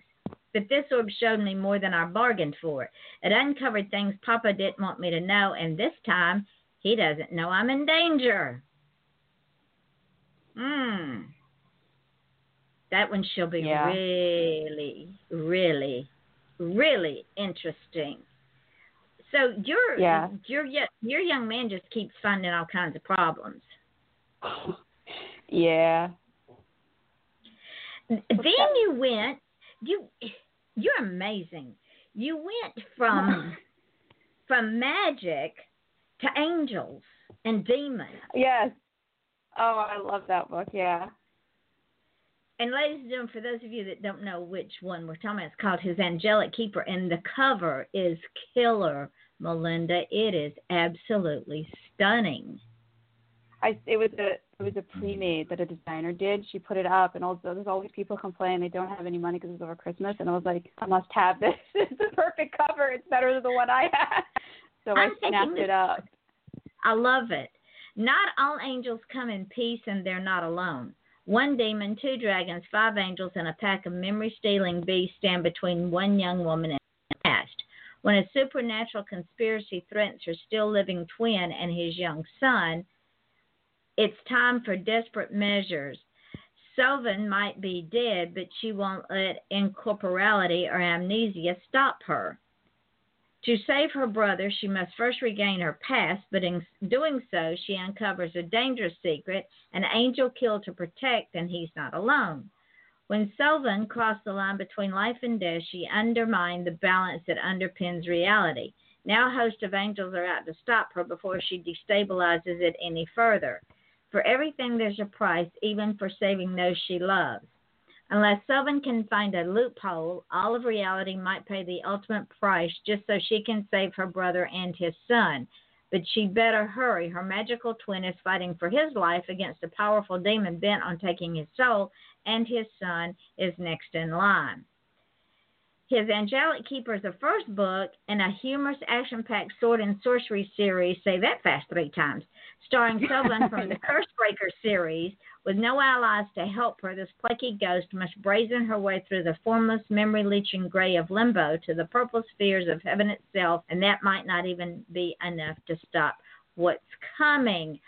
But this orb showed me more than I bargained for. It uncovered things Papa didn't want me to know, and this time he doesn't know I'm in danger. Hmm. That one shall be Yeah. really, really, really interesting. So your Yeah. your yo- your young man just keeps finding all kinds of problems. Yeah. then you went you you're amazing. You went from [laughs] from magic to angels and demons. Yes. Oh, I love that book. Yeah. And ladies and gentlemen, for those of you that don't know which one we're talking about, it's called His Angelic Keeper, and the cover is killer, Melinda. It is absolutely stunning. I it was a it was a pre-made that a designer did. She put it up, and also there's always people complain they don't have any money because it's over Christmas, and I was like, I must have this. [laughs] it's the perfect cover. It's better than the one I had. So I I'm snapped it up. I love it. Not all angels come in peace, and they're not alone. One demon, two dragons, five angels, and a pack of memory stealing beasts stand between one young woman and. When a supernatural conspiracy threatens her still living twin and his young son, it's time for desperate measures. Sylvan might be dead, but she won't let incorporality or amnesia stop her. To save her brother, she must first regain her past, but in doing so, she uncovers a dangerous secret an angel killed to protect, and he's not alone. When Sylvan crossed the line between life and death, she undermined the balance that underpins reality. Now, a host of angels are out to stop her before she destabilizes it any further. For everything, there's a price, even for saving those she loves. Unless Sylvan can find a loophole, all of reality might pay the ultimate price just so she can save her brother and his son. But she'd better hurry. Her magical twin is fighting for his life against a powerful demon bent on taking his soul, and his son is next in line. His Angelic Keeper is the first book in a humorous, action packed sword and sorcery series, say that fast three times, starring [laughs] Sylvan from the Cursebreaker series. With no allies to help her, this plucky ghost must brazen her way through the formless, memory leeching gray of limbo to the purple spheres of heaven itself, and that might not even be enough to stop what's coming.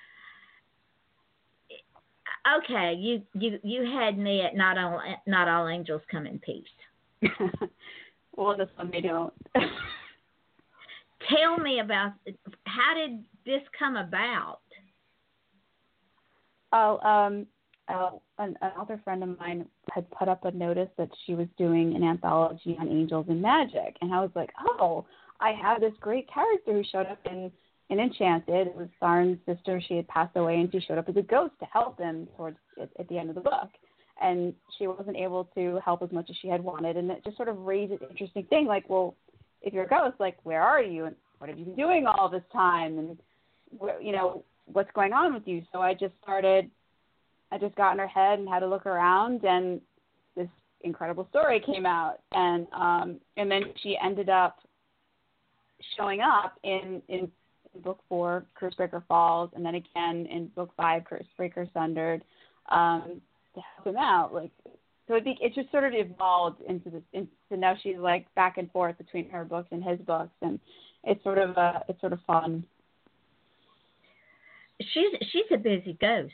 Okay, you you you had me at not all not all angels come in peace. [laughs] well, this one they don't. Tell me about how did this come about? Oh, um, uh, an, an author friend of mine had put up a notice that she was doing an anthology on angels and magic, and I was like, oh, I have this great character who showed up in in Enchanted. It was Tharn's sister. She had passed away, and she showed up as a ghost to help him towards at, at the end of the book. And she wasn't able to help as much as she had wanted, and it just sort of raised an interesting thing. Like, well, if you're a ghost, like, where are you, and what have you been doing all this time, and you know, what's going on with you? So I just started. I just got in her head and had to look around, and this incredible story came out, and um, and then she ended up showing up in in book four, Cursebreaker Falls, and then again in book five, Cursebreaker Sundered, um, to help him out. Like, so it, be, it just sort of evolved into this. Into now she's like back and forth between her books and his books, and it's sort of uh, it's sort of fun. She's she's a busy ghost.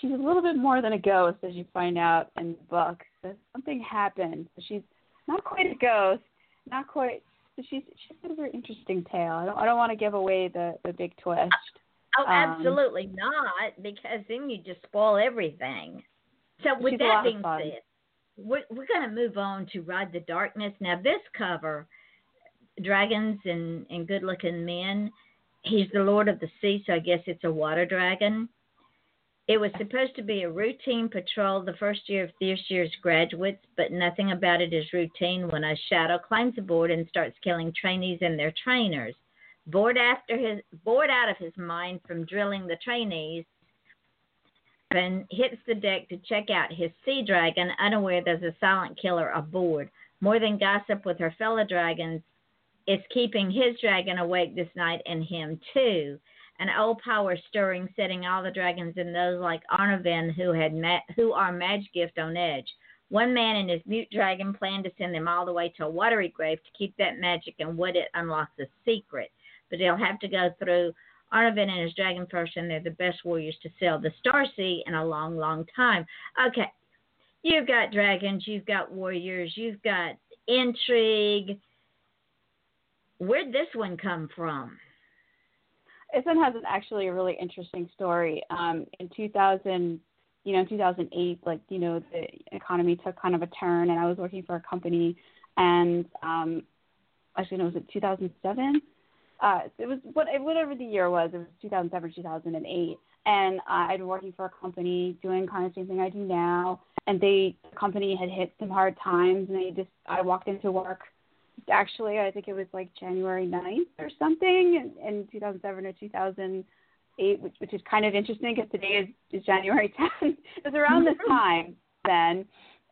She's a little bit more than a ghost, as you find out in the book. So something happened. She's not quite a ghost, not quite. She's she's got a very interesting tale. I don't I don't want to give away the the big twist. Oh, Um, absolutely not, because then you just spoil everything. So, with that being said, we're, we're going to move on to Ride the Darkness. Now, this cover, Dragons and, and Good Looking Men, he's the Lord of the Sea, so I guess it's a water dragon. It was supposed to be a routine patrol the first year of this year's graduates, but nothing about it is routine when a shadow climbs aboard and starts killing trainees and their trainers. Bored after his bored out of his mind from drilling the trainees, and hits the deck to check out his sea dragon, unaware there's a silent killer aboard. More than gossip with her fellow dragons, is keeping his dragon awake this night and him too. An old power stirring, setting all the dragons and those like Arnaven who had who are mage gift on edge. One man and his mute dragon plan to send them all the way to a watery grave to keep that magic and what it unlocks a secret. But they'll have to go through Arnaven and his dragon first, and they're the best warriors to sail the Star Sea in a long, long time. Okay, you've got dragons, you've got warriors, you've got intrigue. Where'd this one come from? One has actually a really interesting story. Um, in 2000, you know, in 2008, like you know, the economy took kind of a turn, and I was working for a company, and um, actually, no, was it 2007? Uh, it was what whatever the year was. It was 2007, 2008, and I'd been working for a company doing kind of the same thing I do now, and they the company had hit some hard times, and they just I walked into work actually I think it was like January 9th or something in, in 2007 or 2008, which, which is kind of interesting because today is, is January [laughs] 10th. it was around this mm-hmm. time then.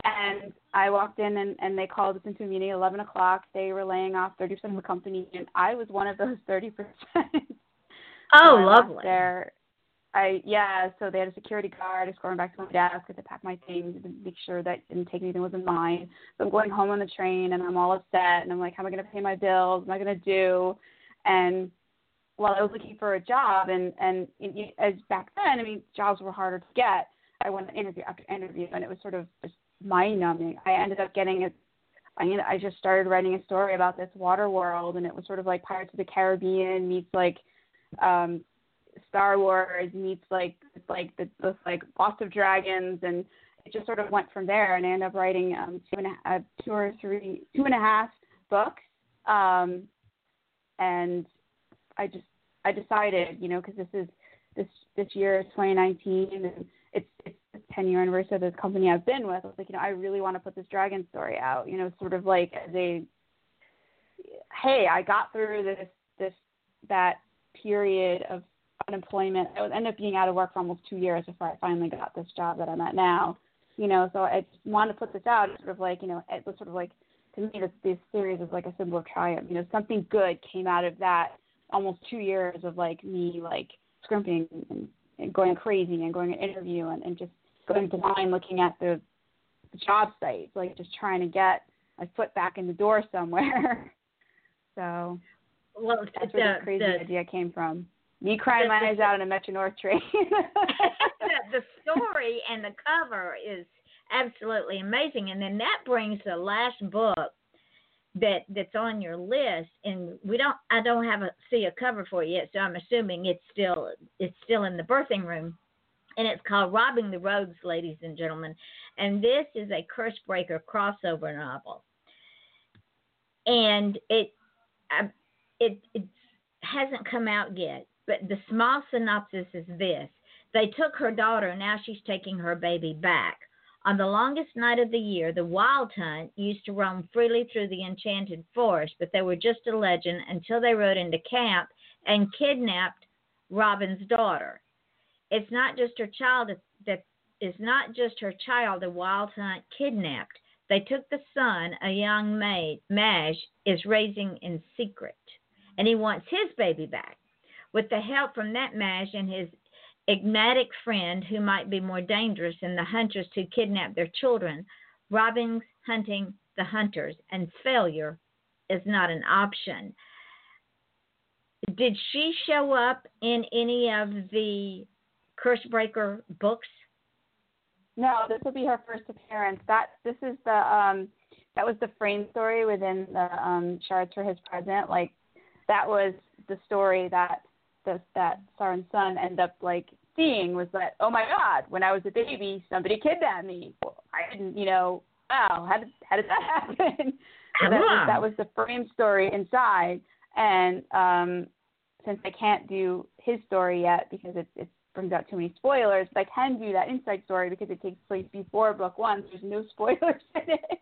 And I walked in and, and they called us into a meeting at 11 o'clock. They were laying off 30% of the company, and I was one of those 30%. [laughs] Oh, So lovely. There, I yeah. So they had a security guard escorting back to my desk to pack my things and make sure that I didn't take anything that wasn't mine. So I'm going home on the train and I'm all upset and I'm like, how am I going to pay my bills? What am I going to do? And while I was looking for a job and and as back then, I mean, jobs were harder to get. I went to interview after interview and it was sort of just mind numbing. I ended up getting a I mean, I just started writing a story about this water world, and it was sort of like Pirates of the Caribbean meets like um Star Wars meets like like the this like Lost of Dragons, and it just sort of went from there. And I ended up writing um, two and a, uh, two or three, two and a half books. Um, and I just I decided, you know, because this is this this year is 2019, and it's it's the 10 year anniversary of this company I've been with. I was like, you know, I really want to put this dragon story out, you know, sort of like as a hey, I got through this this that period of unemployment. I was end up being out of work for almost two years before I finally got this job that I'm at now. You know, so I just wanted to put this out. Sort of like, you know, it was sort of like to me this this series is like a symbol of triumph. You know, something good came out of that almost two years of like me like scrimping and, and going crazy and going to interview and, and just going blind looking at the, the job sites, like just trying to get my foot back in the door somewhere. [laughs] so Well, that's the, where the crazy the, idea came from. Me crying my eyes out on a Metro North train. [laughs] the, the story and the cover is absolutely amazing, and then that brings the last book that that's on your list, and we don't. I don't have a see a cover for it yet, so I'm assuming it's still it's still in the birthing room. And it's called Robbing the Rogues, ladies and gentlemen. And this is a curse breaker crossover novel. And it, uh, it, it hasn't come out yet, but the small synopsis is this. They took her daughter, now she's taking her baby back. On the longest night of the year, the Wild Hunt used to roam freely through the enchanted forest, but they were just a legend until they rode into camp and kidnapped Robin's daughter. It's not just her child that is not just her child the Wild Hunt kidnapped. They took the son, a young maid, Madge, is raising in secret, and he wants his baby back. With the help from that mage and his enigmatic friend, who might be more dangerous than the hunters who kidnap their children, Robin's hunting the hunters, and failure is not an option. Did she show up in any of the Cursebreaker books? no, this will be her first appearance. That this is the um that was the frame story within the um, shards for his present. Like that was the story that the, that Tharn's son ended up like seeing was that oh my god when I was a baby somebody kidnapped me. I didn't you know wow how did how did that [laughs] happen? so that, was, that was the frame story inside and um since I can't do his story yet because it, it brings out too many spoilers, but I can do that inside story because it takes place before book one. So there's no [laughs] spoilers in it.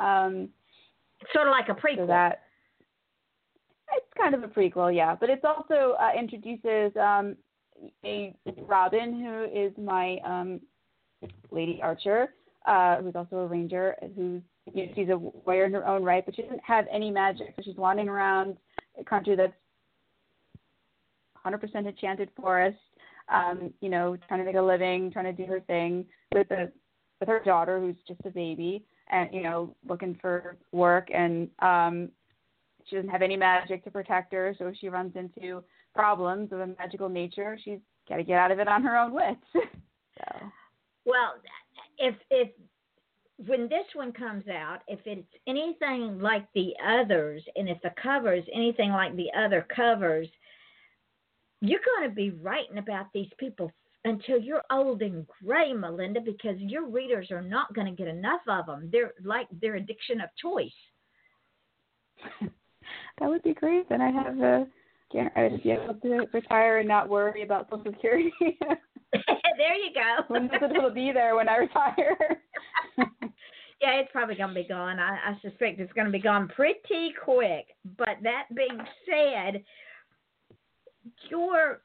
Um, sort of like a prequel. So that it's kind of a prequel, yeah, but it's also uh, introduces um, a Robin who is my um, lady archer, uh, who's also a ranger, who's you know, she's a warrior in her own right, but she doesn't have any magic, so she's wandering around a country that's 100% enchanted forest, um, you know, trying to make a living, trying to do her thing with a with her daughter who's just a baby, and you know, looking for work, and um, she doesn't have any magic to protect her, so she runs into problems of a magical nature. She's got to get out of it on her own wits. [laughs] so. Well, if if when this one comes out, if it's anything like the others, and if the covers anything like the other covers, you're going to be writing about these people until you're old and gray, Melinda, because your readers are not going to get enough of them. They're like their addiction of choice. [laughs] that would be great. Then I have a, I'd be able to retire and not worry about Social Security. [laughs] there you go. [laughs] when it'll be there when I retire. [laughs] yeah, it's probably going to be gone. I, I suspect it's going to be gone pretty quick. But that being said, your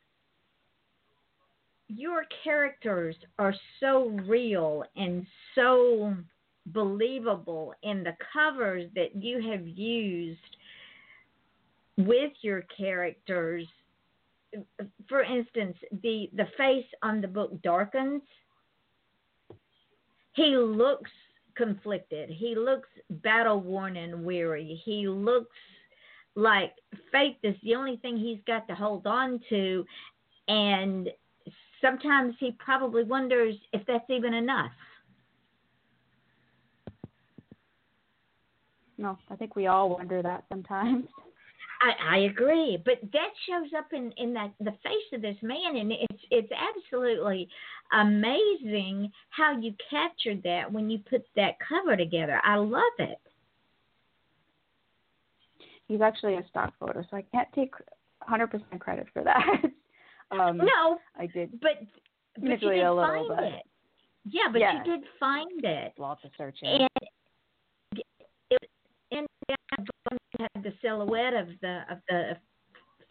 your characters are so real and so believable in the covers that you have used with your characters for instance the the face on the book darkens. He looks conflicted. He looks battle worn and weary. He looks like faith is the only thing he's got to hold on to and sometimes he probably wonders if that's even enough. No i think we all wonder that sometimes [laughs] I, I agree, but that shows up in in that the face of this man, and it's it's absolutely amazing how you captured that when you put that cover together. I love it he's actually a stock photo, so I can't take 100% credit for that. [laughs] um, no, I did, but but you did a little, find but, it. Yeah, but yeah. you did find it. Lots of searching. And the silhouette of the of the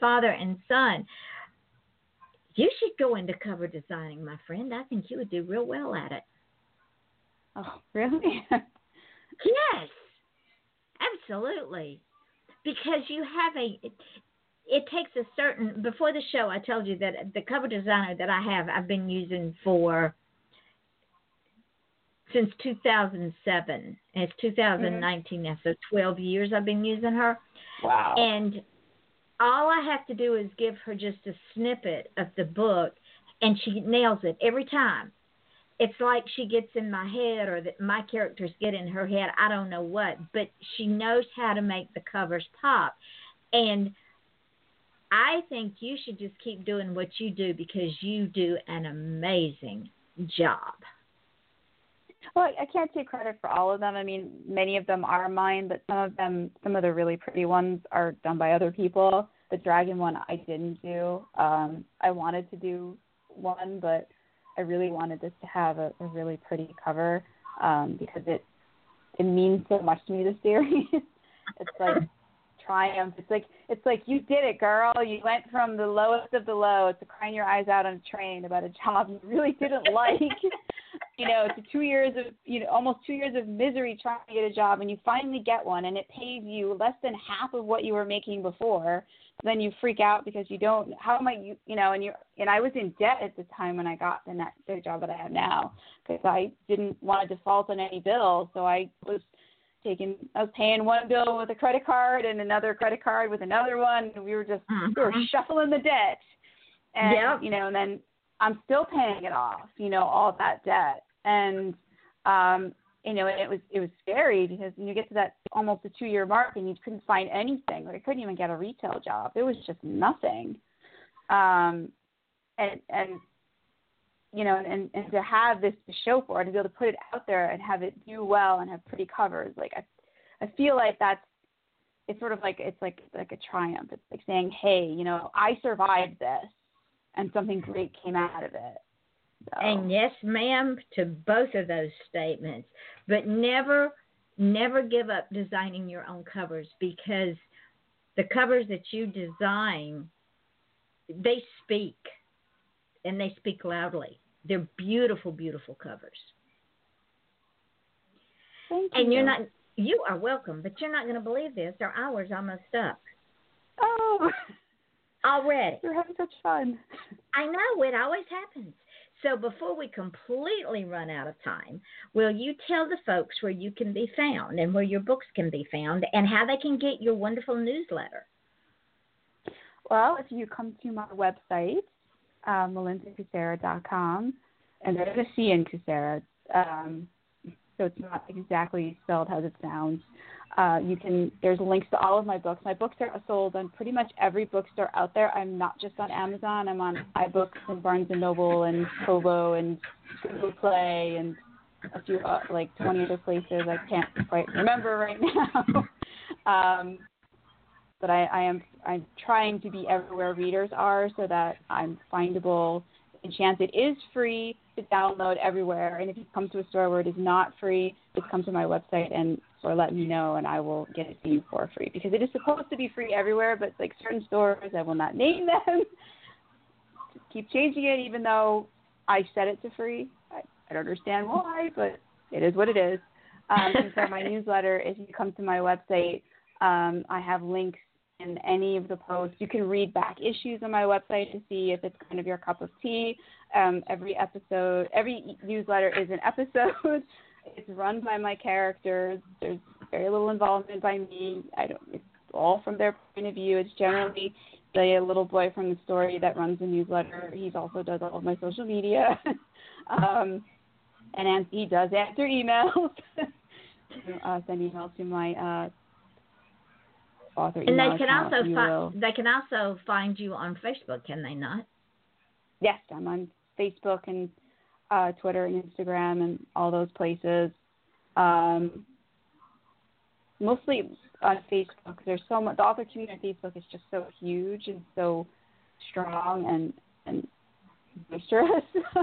father and son. You should go into cover designing, my friend. I think you would do real well at it. Oh, really? [laughs] yes, absolutely because you have a it, it takes a certain before the show I told you that the cover designer that I have I've been using for since 2007 and it's 2019 mm-hmm. now so 12 years I've been using her wow and all I have to do is give her just a snippet of the book and she nails it every time it's like she gets in my head or that my characters get in her head. I don't know what, but she knows how to make the covers pop. And I think you should just keep doing what you do because you do an amazing job. Well, I can't take credit for all of them. I mean, many of them are mine, but some of them, some of the really pretty ones are done by other people. The dragon one I didn't do. Um, I wanted to do one, but I really wanted this to have a, a really pretty cover um, because it it means so much to me. The series, [laughs] it's like triumph. It's like it's like you did it, girl. You went from the lowest of the low to crying your eyes out on a train about a job you really didn't [laughs] like. You know, to two years of you know almost two years of misery trying to get a job, and you finally get one, and it pays you less than half of what you were making before then you freak out because you don't how am i you you know and you and i was in debt at the time when i got the next the job that i have now because i didn't want to default on any bills so i was taking i was paying one bill with a credit card and another credit card with another one and we were just mm-hmm. we were shuffling the debt and yep. you know and then i'm still paying it off you know all that debt and um you know, it was it was scary because when you get to that almost a two year mark and you couldn't find anything, like I couldn't even get a retail job. There was just nothing. Um, and and you know, and and to have this to show for it, to be able to put it out there and have it do well and have pretty covers, like I, I feel like that's it's sort of like it's like like a triumph. It's like saying, hey, you know, I survived this, and something great came out of it. So. And yes, ma'am, to both of those statements. But never, never give up designing your own covers because the covers that you design, they speak, and they speak loudly. They're beautiful, beautiful covers. Thank you. And you. you're not. You are welcome, but you're not going to believe this. Our hour's almost up Oh, [laughs] already. you're having such fun. [laughs] I know it always happens. So before we completely run out of time, will you tell the folks where you can be found and where your books can be found and how they can get your wonderful newsletter? Well, if you come to my website, melindakucsera.com, and there's a C in Kucsera, um, so it's not exactly spelled as it sounds. Uh, you can. There's links to all of my books. My books are sold on pretty much every bookstore out there. I'm not just on Amazon. I'm on iBooks and Barnes and Noble and Kobo and Google Play and a few uh, like 20 other places. I can't quite remember right [laughs] now. um, but I, I am I'm trying to be everywhere readers are so that I'm findable in chance it is free to download everywhere and if you come to a store where it is not free just come to my website and or let me know and I will get it to you for free because it is supposed to be free everywhere but like certain stores I will not name [laughs] them keep changing it even though I set it to free I, I don't understand why but it is what it is um, and so my [laughs] newsletter if you come to my website um, I have links in any of the posts. You can read back issues on my website to see if it's kind of your cup of tea. Um, every episode, every newsletter is an [laughs] episode. It's run by my characters. There's very little involvement by me. I don't. It's all from their point of view. It's generally the little boy from the story that runs the newsletter. He also does all of my social media, [laughs] um, and he does answer emails. [laughs] uh, send emails to my uh, author And they can also find they can also find you on Facebook, can they not? Yes, I'm on Facebook and uh, Twitter and Instagram and all those places. Um, mostly on Facebook. There's so much. The author community on Facebook is just so huge and so strong and and boisterous. [laughs]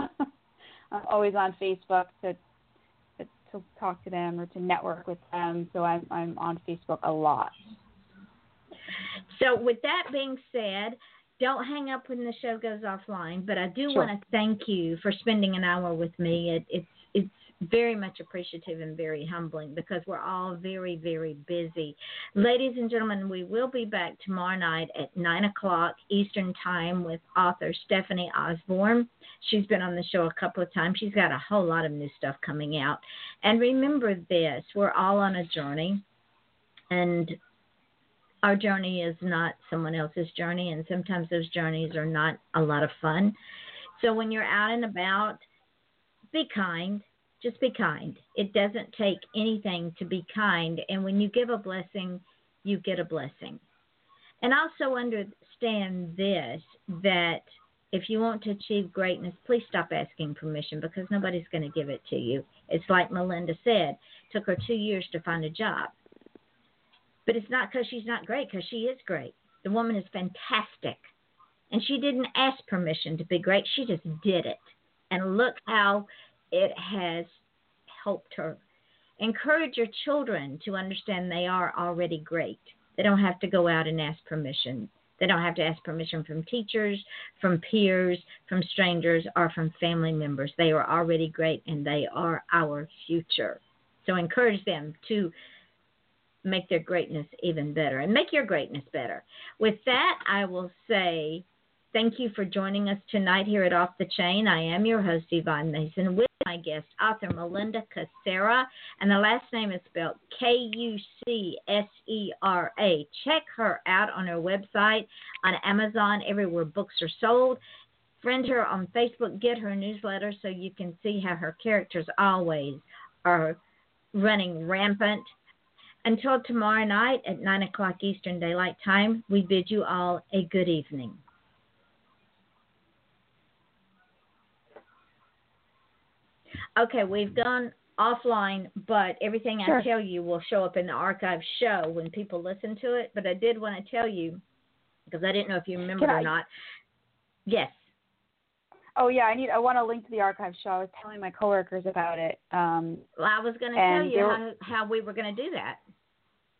I'm always on Facebook to, to to talk to them or to network with them. So I'm I'm on Facebook a lot. So, with that being said, don't hang up when the show goes offline. But I do Sure. want to thank you for spending an hour with me. It, it's it's very much appreciative and very humbling because we're all very very busy. Ladies and gentlemen, we will be back tomorrow night at nine o'clock Eastern time with author Stephanie Osborn. She's been on the show a couple of times. She's got a whole lot of new stuff coming out. And remember this: we're all on a journey, and our journey is not someone else's journey, and sometimes those journeys are not a lot of fun. So when you're out and about, be kind. Just be kind. It doesn't take anything to be kind, and when you give a blessing, you get a blessing. And also understand this that if you want to achieve greatness, please stop asking permission because nobody's going to give it to you. It's like Melinda said, took her two years to find a job. But it's not because she's not great, because she is great. The woman is fantastic. And she didn't ask permission to be great, she just did it. And look how it has helped her. Encourage your children to understand they are already great. They don't have to go out and ask permission. They don't have to ask permission from teachers, from peers, from strangers, or from family members. They are already great and they are our future. So encourage them to make their greatness even better and make your greatness better. With that, I will say thank you for joining us tonight here at Off the Chain. I am your host, Yvonne Mason, with my guest, author Melinda Kucsera, and the last name is spelled K U C S E R A. Check her out on her website, on Amazon, everywhere books are sold. Friend her on Facebook, get her newsletter so you can see how her characters always are running rampant. Until tomorrow night at 9 o'clock Eastern Daylight Time, we bid you all a good evening. Okay, we've gone offline, but everything Sure. I tell you will show up in the archive show when people listen to it. But I did want to tell you, because I didn't know if you remember or not. Yes. Oh yeah, I need. I want to link to the archive show. I was telling my coworkers about it. Um, Well, I was going to tell you how, how we were going to do that.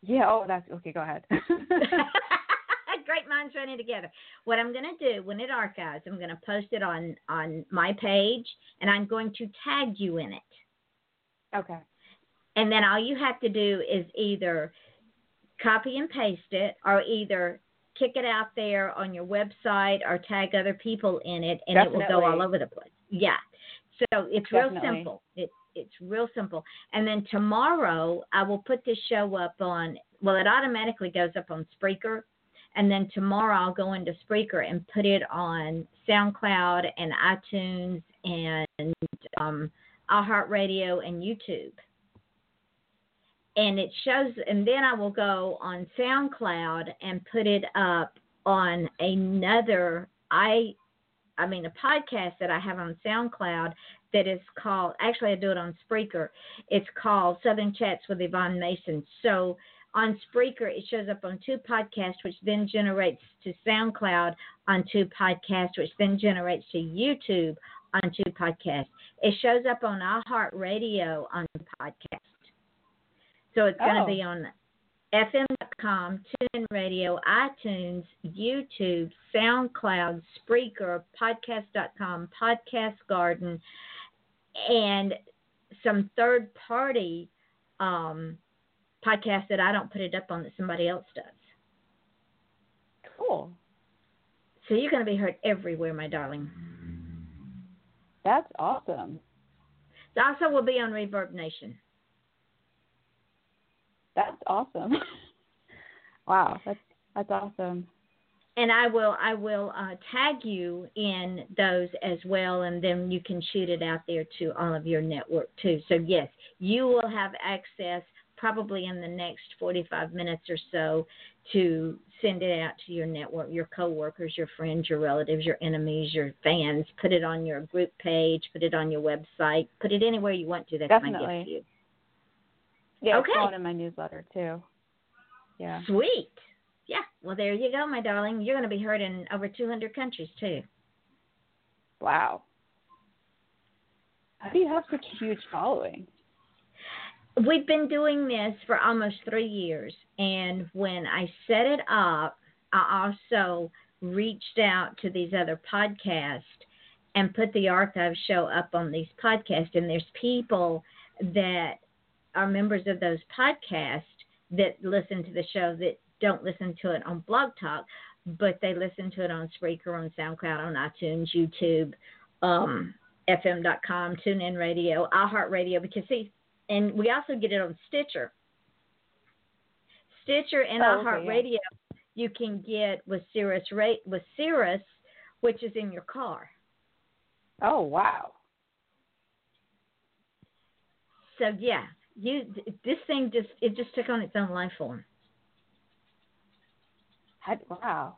Yeah. Oh, that's okay. Go ahead. [laughs] [laughs] Great minds running together. What I'm going to do when it archives, I'm going to post it on on my page, and I'm going to tag you in it. okay. And then all you have to do is either copy and paste it, or either kick it out there on your website, or tag other people in it, and it will go all over the place. Yeah. So it's real simple. It it's real simple. And then tomorrow I will put this show up on. Well, it automatically goes up on Spreaker. And then tomorrow I'll go into Spreaker and put it on SoundCloud and iTunes and um, iHeartRadio and YouTube. And it shows, and then I will go on SoundCloud and put it up on another I, I mean a podcast that I have on SoundCloud that is called. Actually, I do it on Spreaker. It's called Southern Chats with Yvonne Mason. So on Spreaker, it shows up on two podcasts, which then generates to SoundCloud on two podcasts, which then generates to YouTube on two podcasts. It shows up on iHeartRadio on podcast. So it's going to Oh. be on FM.com, TuneIn Radio, iTunes, YouTube, SoundCloud, Spreaker, Podcast.com, Podcast Garden, and some third party um, podcasts that I don't put it up on that somebody else does. Cool. So you're going to be heard everywhere, my darling. That's awesome. It also will be on Reverb Nation. That's awesome. [laughs] wow. That's that's awesome. And I will I will uh, tag you in those as well, and then you can shoot it out there to all of your network too. So yes, you will have access probably in the next 45 minutes or so to send it out to your network, your coworkers, your friends, your relatives, your enemies, your fans. Put it on your group page, put it on your website, put it anywhere you want to. That's my Definitely. gift to you. Yeah, Okay. it's in my newsletter too. Yeah. Sweet. Yeah. Well, there you go, my darling. You're going to be heard in over 200 countries too. Wow. How do you have such a huge following? We've been doing this for almost three years, and when I set it up, I also reached out to these other podcasts and put the archive show up on these podcasts. And there's people that are members of those podcasts that listen to the show that don't listen to it on Blog Talk, but they listen to it on Spreaker, on SoundCloud, on iTunes, YouTube, um, FM.com, TuneIn Radio, iHeartRadio. Because see, and we also get it on Stitcher. Stitcher and Oh, okay, iHeartRadio, you can get with Sirius Ra- with Sirius, which is in your car. Oh wow. So yeah, you this thing just it just took on its own life form. How, wow.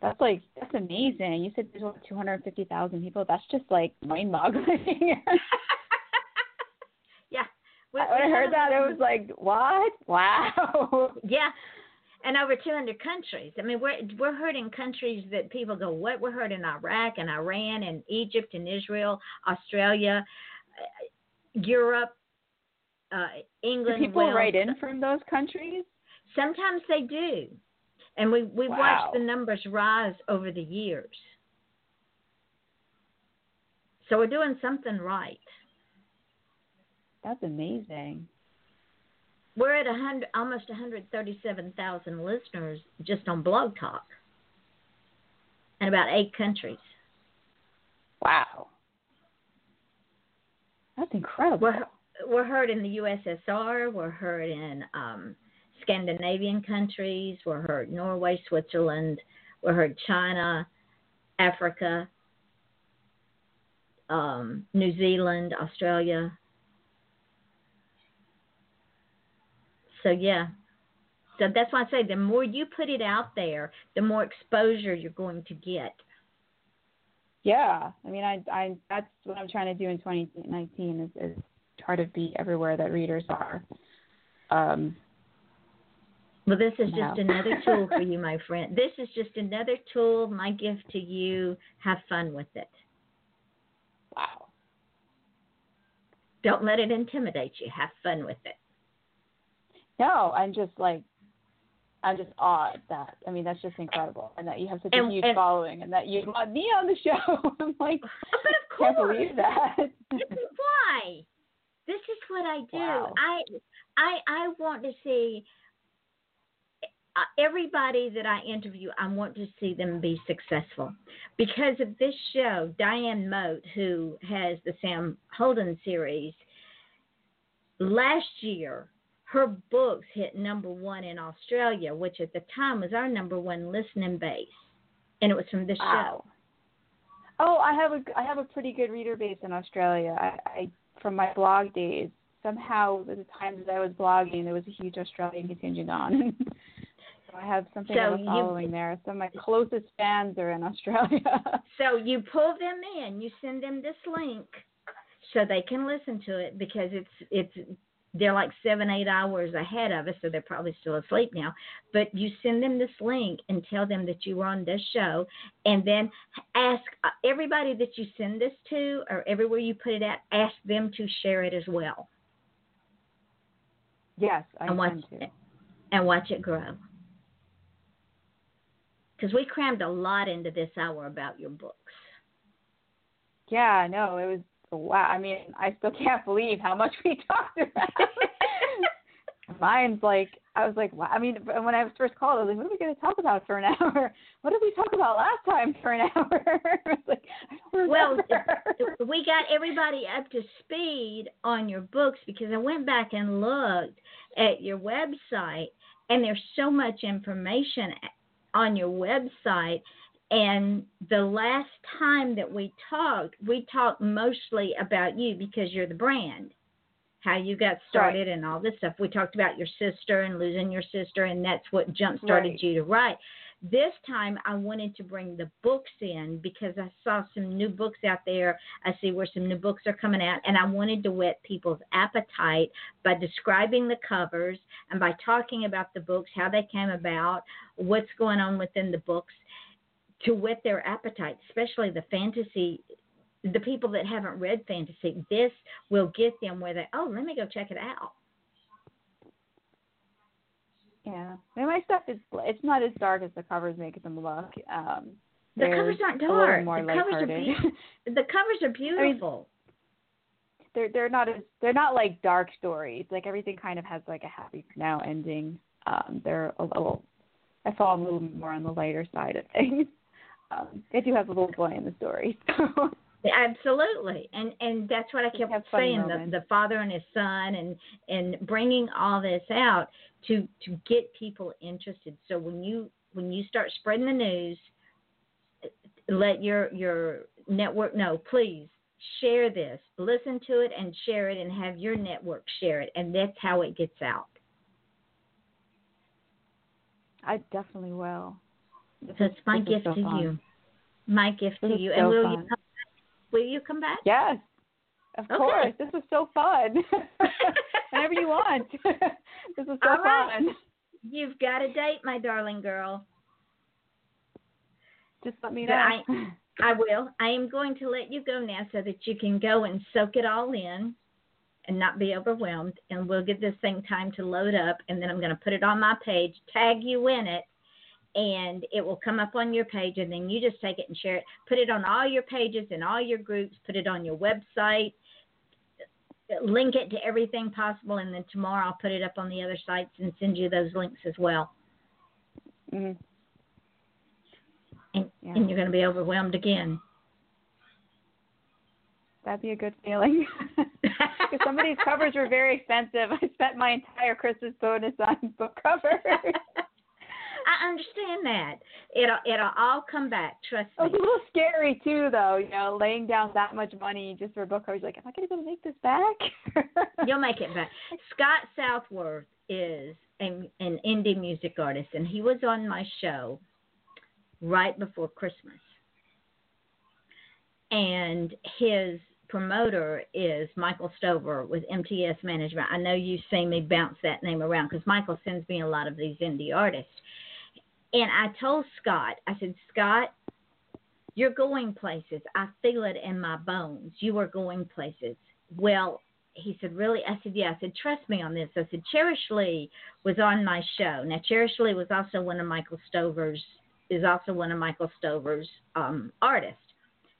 That's like that's amazing. You said there's what, 250,000 people. That's just like mind-boggling. [laughs] yeah. We- when I heard that, it was like, what? Wow. Yeah, and over 200 countries. I mean, we're we're in countries that people go, "What?" We're in Iraq and Iran and Egypt and Israel, Australia, uh, Europe, uh, Do England. people Wales. write in from those countries? Sometimes they do, and we we've Wow. watched the numbers rise over the years. So we're doing something right. That's amazing. We're at a hundred, almost 137,000 listeners just on Blog Talk, in about eight countries. Wow. That's incredible. We're we're heard in the USSR. We're heard in um, Scandinavian countries. We're heard Norway, Switzerland. We're heard China, Africa, um, New Zealand, Australia. So yeah. So that's why I say the more you put it out there, the more exposure you're going to get. Yeah, I mean, I, I, that's what I'm trying to do in 2019 is, is try to be everywhere that readers are. Um, well, this is just another tool for [laughs] you, my friend. This is just another tool. My gift to you. Have fun with it. wow. Don't let it intimidate you. Have fun with it. No, I'm just like, I'm just awed that. I mean, that's just incredible, and that you have such And- a huge and- following, and that you want me on the show. [laughs] I'm like, but of can't believe that. Why. This is what I do. Wow. I I I want to see uh, everybody that I interview. I want to see them be successful because of this show. Diane Moat, who has the Sam Holden series, last year her books hit number one in Australia, which at the time was our number one listening base, and it was from this Wow. Oh, I have a I have a pretty good reader base in Australia. I, I from my blog days. Somehow, at the times that I was blogging, there was a huge Australian contingent on. [laughs] so I have something So of a you- following there. Some of my closest fans are in Australia. [laughs] So you pull them in, you send them this link so they can listen to it because it's it's they're like seven eight hours ahead of us, so they're probably still asleep now. But you send them this link and tell them that you were on this show, and then ask uh, everybody that you send this to or everywhere you put it at, ask them to share it as well yes, I and watch it and watch it grow. Because we crammed a lot into this hour about your books. Yeah, no, it was wow. I mean, I still [laughs] can't believe how much we [laughs] talked about. [laughs] Mine's like, I was like, wow. I mean, when I was first called, I was like, what are we going to talk about for an hour? What did we talk about last time for an hour? I was like, I Well, we got everybody up to speed on your books because I went back and looked at your website, and there's so much information eh, on your website. And the last time that we talked, we talked mostly about you because you're the brand, how you got started and all this stuff. We talked about your sister and losing your sister, and that's what jump started Right. you to write. This time I wanted to bring the books in because I saw some new books out there. I see where some new books are coming out, and I wanted to whet people's appetite by describing the covers and by talking about the books, how they came about, what's going on within the books, to whet their appetite, especially the fantasy. The people that haven't read fantasy, this will get them where they, oh, let me go check it out. yeah, I mean, my stuff is it's not as dark as the covers make them look. Um, The covers aren't dark. more The covers are beautiful. [laughs] The covers are beautiful. they're they're not as they're not like dark stories. Like everything kind of has like a happy now ending. Um, they're a little. I fall a little more on the lighter side of things. Um, they do have a little boy in the story. [laughs] So Absolutely, and and that's what I kept have funny saying the the father and his son, and and bringing all this out to to get people interested. So when you when you start spreading the news, let your your network know. Please share this, listen to it, and share it, and have your network share it, and that's how it gets out. I definitely will. It's my gift so to fun. you. My gift This to you. so and will you fun. come will you come back? Yes, of Okay. course. This is so fun. [laughs] Whenever you want. [laughs] this is so All right. fun. You've got a date, my darling girl. Just let me know. I- [laughs] I will. I am going to let you go now so that you can go and soak it all in and not be overwhelmed. And we'll give this thing time to load up. And then I'm going to put it on my page, tag you in it, and it will come up on your page. And then you just take it and share it. Put it on all your pages and all your groups. Put it on your website. Link it to everything possible. And then tomorrow I'll put it up on the other sites and send you those links as well. Mhm. And, Yeah. and you're going to be overwhelmed again. That'd be a good feeling. [laughs] Because some of these covers were very expensive. I spent my entire Christmas bonus on book covers. [laughs] I understand that. It'll it'll all come back. Trust me. It was a little scary too, though. You know, laying down that much money just for a book covers. Like, am I going to be able to make this back? [laughs] You'll make it back. Scott Southworth is an, an indie music artist, and he was on my show right before Christmas. And his promoter is Michael Stover with MTS Management. I know you've seen me bounce that name around because Michael sends me a lot of these indie artists. And I told Scott, I said, Scott, you're going places. I feel it in my bones. You are going places. Well, he said, Really? I said, Yeah. I said, Trust me on this. I said, Cherish Lee was on my show. Now, Cherish Lee was also one of Michael Stover's, is also one of Michael Stover's um, artists.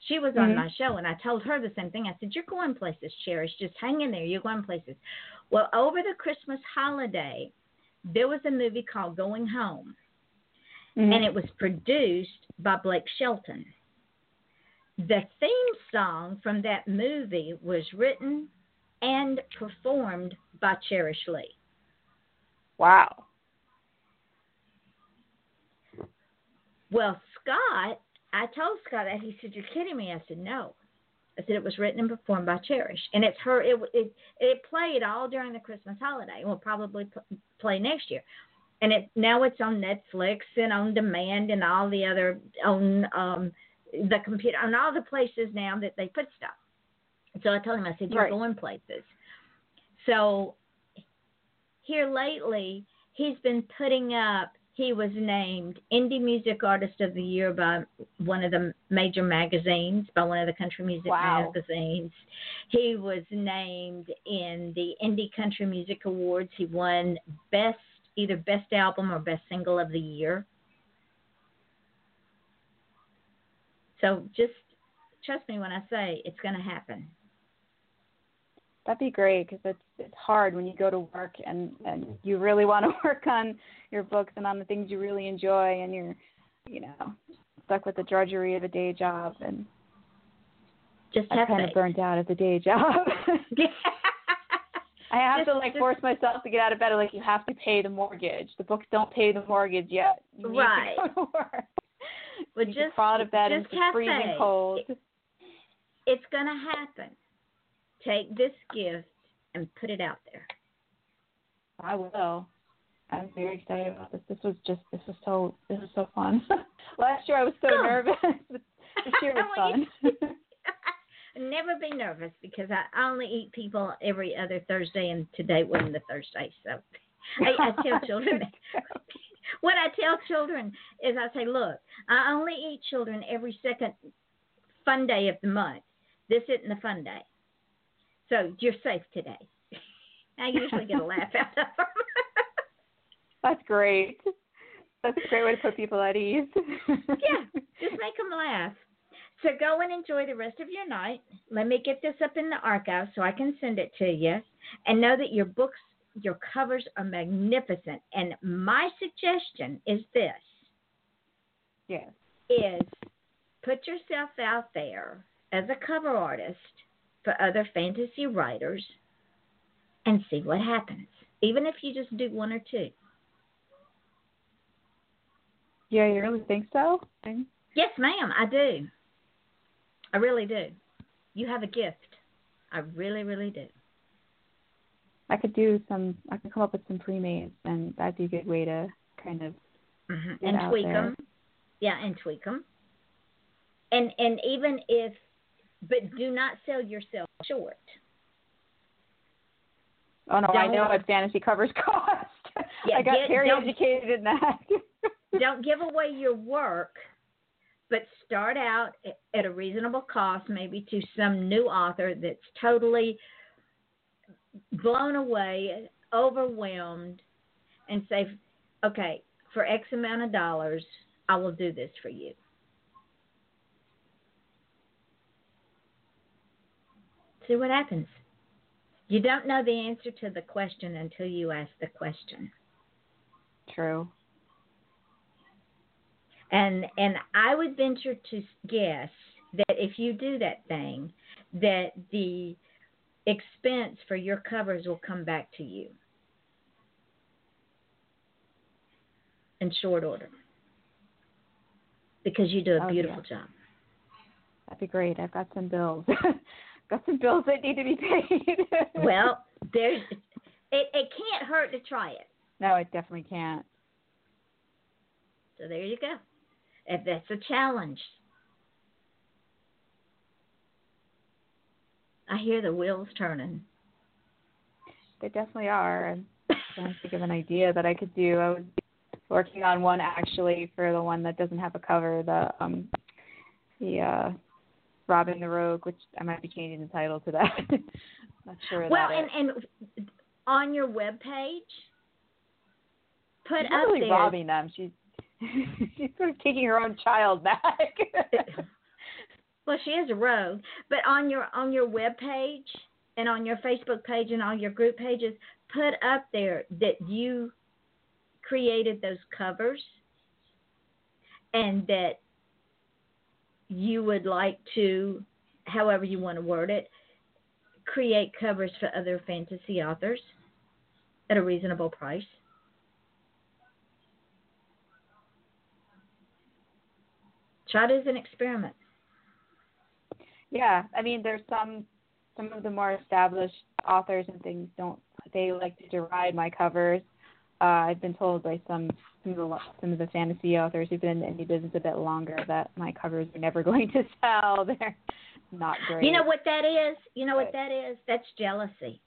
She was on Mhm. my show, and I told her the same thing. I said, You're going places, Cherish. Just hang in there. You're going places. Well, over the Christmas holiday, there was a movie called Going Home, Mhm. and it was produced by Blake Shelton. The theme song from that movie was written and performed by Cherish Lee. wow. Well, Scott, I told Scott that. He said, "You're kidding me." I said, "No." I said it was written and performed by Cherish, and it's her. It it, it played all during the Christmas holiday. And will probably pl- play next year, and it now it's on Netflix and on demand and all the other on um the computer on all the places now that they put stuff. So I told him, I said, "You're Right. going places." So here lately, he's been putting up. He was named Indie Music Artist of the Year by one of the major magazines, by one of the country music Wow. magazines. He was named in the Indie Country Music Awards. He won best either best album or best single of the year. So just trust me when I say it's going to happen. That'd be great because it's it's hard when you go to work and and you really [laughs] want to work on your books and on the things you really enjoy and you're you know stuck with the drudgery of a day job and Just have kind of burnt out at the day job. [laughs] [laughs] I have to like force myself to get out of bed. Like you have to pay the mortgage. The books don't pay the mortgage yet. You Right. To to. Well, you just- crawl out of bed and it's freezing cold. it's going to happen. Take this gift and put it out there. I will. I'm very excited about this. This was just this was so this was so fun. [laughs] Last year I was so Good. nervous. [laughs] This year was [laughs] fun. Never be nervous because I only eat people every other Thursday, and today wasn't the Thursday. So I, I tell [laughs] children [laughs] what I tell children is I say, look, I only eat children every second fun day of the month. This isn't a fun day, so you're safe today. [laughs] I usually get a laugh out of them. That's great. That's a great way to put people at ease. yeah, just make them laugh. So go and enjoy the rest of your night. Let me get this up in the archive so I can send it to you. And know that your books, your covers are magnificent. And my suggestion is this Yes. is put yourself out there as a cover artist for other fantasy writers and see what happens. Even if you just do one or two. Yeah, you really think so? Yes, ma'am, I do. I really do. You have a gift. I really, really do. I could do some. I could come up with some pre-mades, and that'd be a good way to kind of hmm Get And tweak there. them. Yeah, and tweak them. And and even if, but do not sell yourself short. Oh no, I Don't- know what fantasy covers [laughs] cost. Yeah, I got get- very educated in that. [laughs] Don't give away your work, but start out at- a reasonable cost, maybe to some new author that's totally blown away, overwhelmed, and say, okay, for X amount of dollars, I will do this for you. See what happens. You don't know the answer to the question until you ask the question. True. And and I would venture to guess that if you do that thing, that the expense for your covers will come back to you in short order because you do a Oh, beautiful job. That'd be great. I've got some bills. [laughs] got some bills that need to be paid. [laughs] Well, there's It it can't hurt to try it. No, it definitely can't. So there you go. If that's a challenge. I hear the wheels turning. They definitely are. I'm trying to think of an idea that I could do. I was working on one actually for the one that doesn't have a cover, the um the uh Robin the Rogue, which I might be changing the title to that. [laughs] Not sure. Well, that and and on your web page, put she's up really there. robbing them. She's she's sort of taking her own child back. [laughs] well, she is a rogue, but on your on your web page and on your Facebook page and all your group pages, put up there that you created those covers and that you would like to, however you want to word it, create covers for other fantasy authors at a reasonable price. Try is an experiment. yeah, I mean, there's some some of the more established authors and things don't they like to deride my covers. Uh, I've been told by some some of the some of the fantasy authors who've been in the business a bit longer that my covers are never [laughs] going to sell. They're not great. You know what that is? You know what that is? That's jealousy.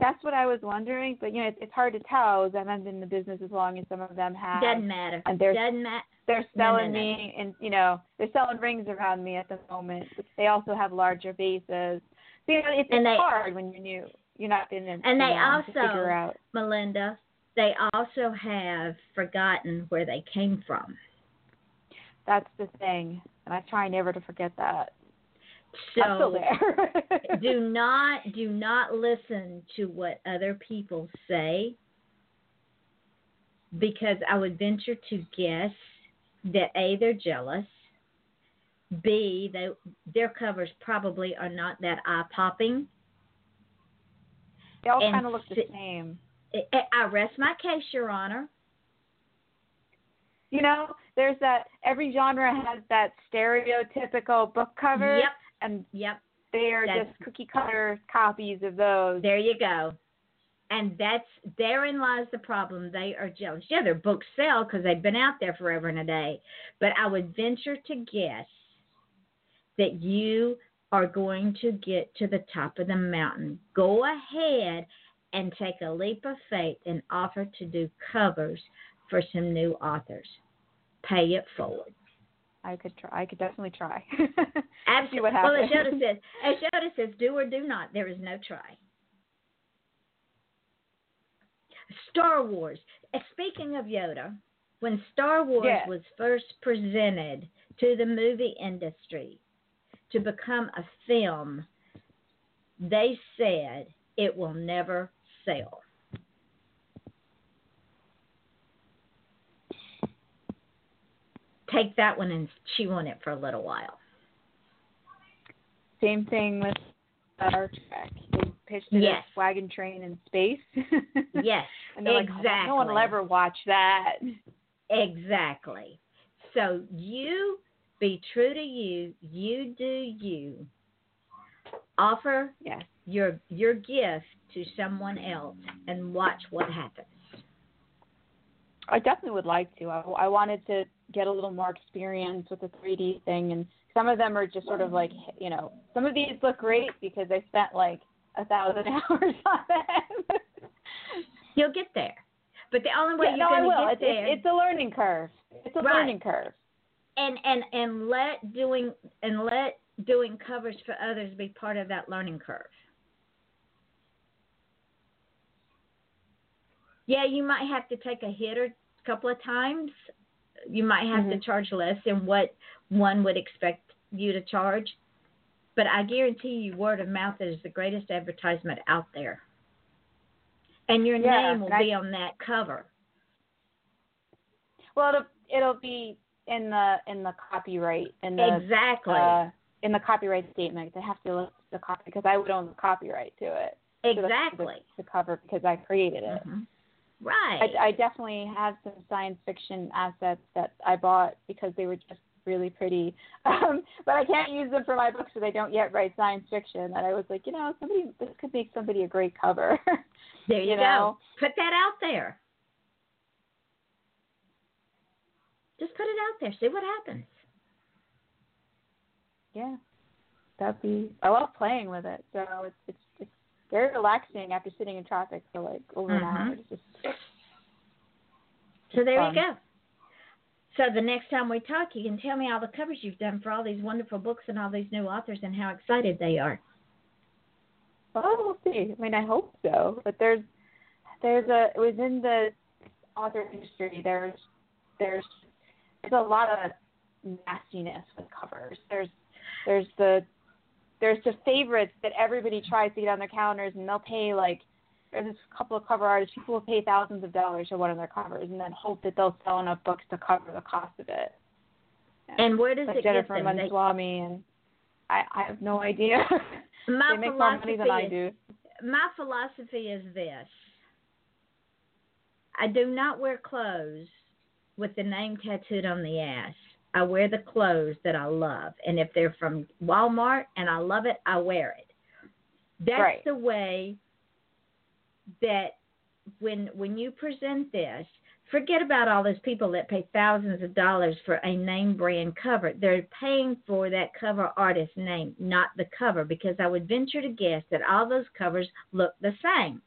That's what I was wondering, but you know, it's, it's hard to tell. as I haven't been in the business as long as some of them have. Doesn't matter. And they're Doesn't matter. they're No, no, selling no. me, and you know, they're selling rings around me at the moment. They also have larger bases. So you know, it's, And it's they- hard when you're new. You're not in. And they you know, to also- figure out. Melinda, they also have forgotten where they came from. That's the thing, and I try never to forget that. So I'm still there. [laughs] do not do not listen to what other people say because I would venture to guess that A they're jealous, B they their covers probably are not that eye popping. They all kind of look the same. I I rest my case, Your Honor. You know, there's that every genre has that stereotypical book cover, Yep, and yep. they are That's- just cookie cutter copies of those. There you go. And that's therein lies the problem. They are jealous. Yeah, their books sell because they've been out there forever and a day. But I would venture to guess that you are going to get to the top of the mountain. Go ahead and take a leap of faith and offer to do covers for some new authors. Pay it forward. I could try. I could definitely try. [laughs] Absolutely. what well, as happens. Yoda says, [laughs] as Yoda says, do or do not. There is no try. Star Wars. Uh, Speaking of Yoda, when Star Wars Yeah. was first presented to the movie industry to become a film, they said it will never sell. Take that one and chew on it for a little while. Same thing with Star Trek. They pitched it Yes. as Wagon Train in Space. [laughs] Yes, and they're like, "Oh, no one will ever watch that. Exactly. So you be true to you. You do you. Offer Yes. your your gift to someone else and watch what happens. I definitely would like to. I, I wanted to get a little more experience with the 3D thing, and some of them are just sort of like, you know, some of these look great because I spent like a thousand [laughs] hours on them. You'll get there. But the only way yeah, you're no, going to It's, get there it's, it's a learning curve. It's a Right. learning curve. and and and let doing and let doing covers for others be part of that learning curve. Yeah, you might have to take a hit or a couple of times. You might have to Mhm. charge less than what one would expect you to charge. But I guarantee you, word of mouth is the greatest advertisement out there. And your Yeah, name will I- be on that cover. Well, it'll it'll be in the in the copyright in the exactly. uh, in the copyright statement. They have to list the copy because I would own the copyright to it. to the- exactly. The, cover because I created it. Mhm. Right. I, I definitely have some science fiction assets that I bought because they were just really pretty. [laughs] Um, but I can't use them for my books because I don't yet write science fiction. And I was like, you know, somebody this could make somebody a great cover. [laughs] there you, you go. Put that out there. Just put it out there. See what happens. yeah, that'd be. I love playing with it. So it's it's very relaxing after sitting in traffic for like over an Mhm. hour. Just So there fun. you go. So the next time we talk, you can tell me all the covers you've done for all these wonderful books and all these new authors and how excited they are. Oh, we'll see. I mean, I hope so. But there's there's a within the author industry. There's there's there's a lot of nastiness with covers. There's there's the there's the favorites that everybody tries to get on their calendars, and they'll pay like there's a couple of cover artists. People will pay thousands of dollars for one of their covers, and then hope that they'll sell enough books to cover the cost of it. And where does like it Jennifer get them? They- and I I have no idea. [laughs] my they make more money than I do. is- My philosophy is this. I do not wear clothes with the name tattooed on the ass. I wear the clothes that I love. And if they're from Walmart and I love it, I wear it. That's Right. the way that when when you present this, forget about all those people that pay thousands of dollars for a name brand cover. They're paying for that cover artist's name, not the cover, because I would venture to guess that all those covers look the same.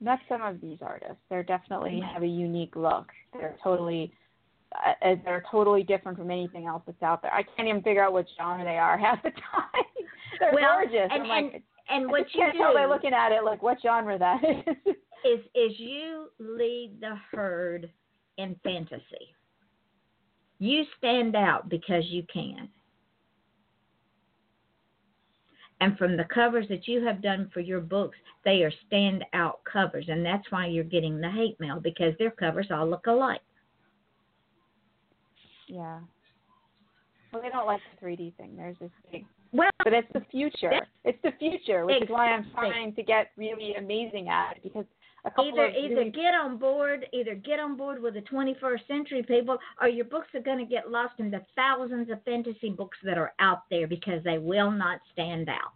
Not some of these artists. They're definitely have a unique look. They're totally, uh, uh, they're totally different from anything else that's out there. I can't even figure out what genre they are [laughs] half the time. [laughs] they're Well, gorgeous. and- I'm like, and- And [laughs] I what you tell by looking at it like what genre that is. is is you lead the herd in fantasy. You stand out because you can. And from the covers that you have done for your books, they are standout covers, and that's why you're getting the hate mail because their covers all look alike. yeah. Well, they don't like the 3D thing. There's this big, Well, but it's the future. It's the future, which is why I'm trying to get really amazing at it because either either get on board, either get on board with the 21st century people, or your books are going to get lost in the thousands of fantasy books that are out there because they will not stand out.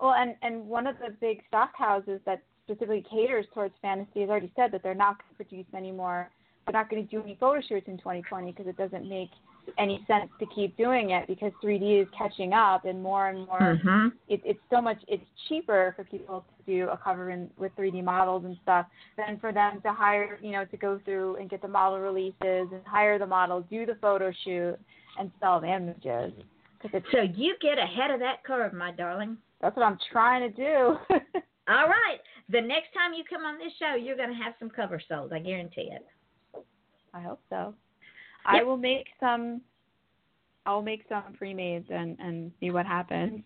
Well, and and one of the big stock houses that specifically caters towards fantasy has already said that they're not going to produce any more. They're not going to do any photo shoots in 2020 because it doesn't make any sense to keep doing it because 3D is catching up and more and more. Mm-hmm. It, it's so much. It's cheaper for people to do a cover in, with 3D models and stuff then for them to hire, you know, to go through and get the model releases and hire the model, do the photo shoot, and sell the images. Mm-hmm. So you get ahead of that curve, my darling. that's what I'm trying to do. [laughs] All right. The next time you come on this show, you're going to have some covers sold. I guarantee it. I hope so. I will make some. I'll make some pre-mades and and see what happens.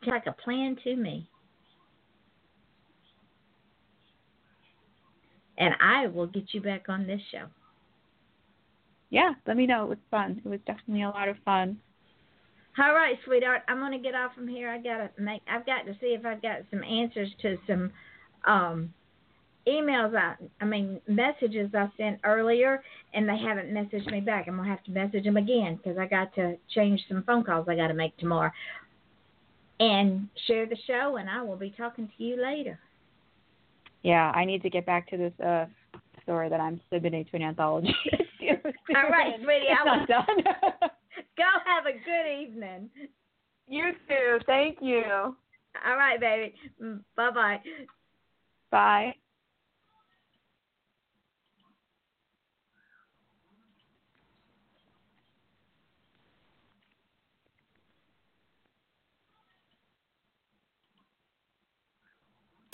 It's like a plan to me. And I will get you back on this show. Yeah, let me know. It was fun. It was definitely a lot of fun. All right, sweetheart. I'm gonna get off from here. I gotta make. I've got to see if I've got some answers to some um, emails. I, I mean, messages I sent earlier, and they haven't messaged me back. I'm gonna have to message them again because I got to change some phone calls I got to make tomorrow. And share the show, and I will be talking to you later. Yeah, I need to get back to this uh story that I'm submitting to an anthology. All right, [laughs] sweetie, It's I not will- done. [laughs] Go have a good evening. you too. Thank you. All right, baby. Bye bye. Bye.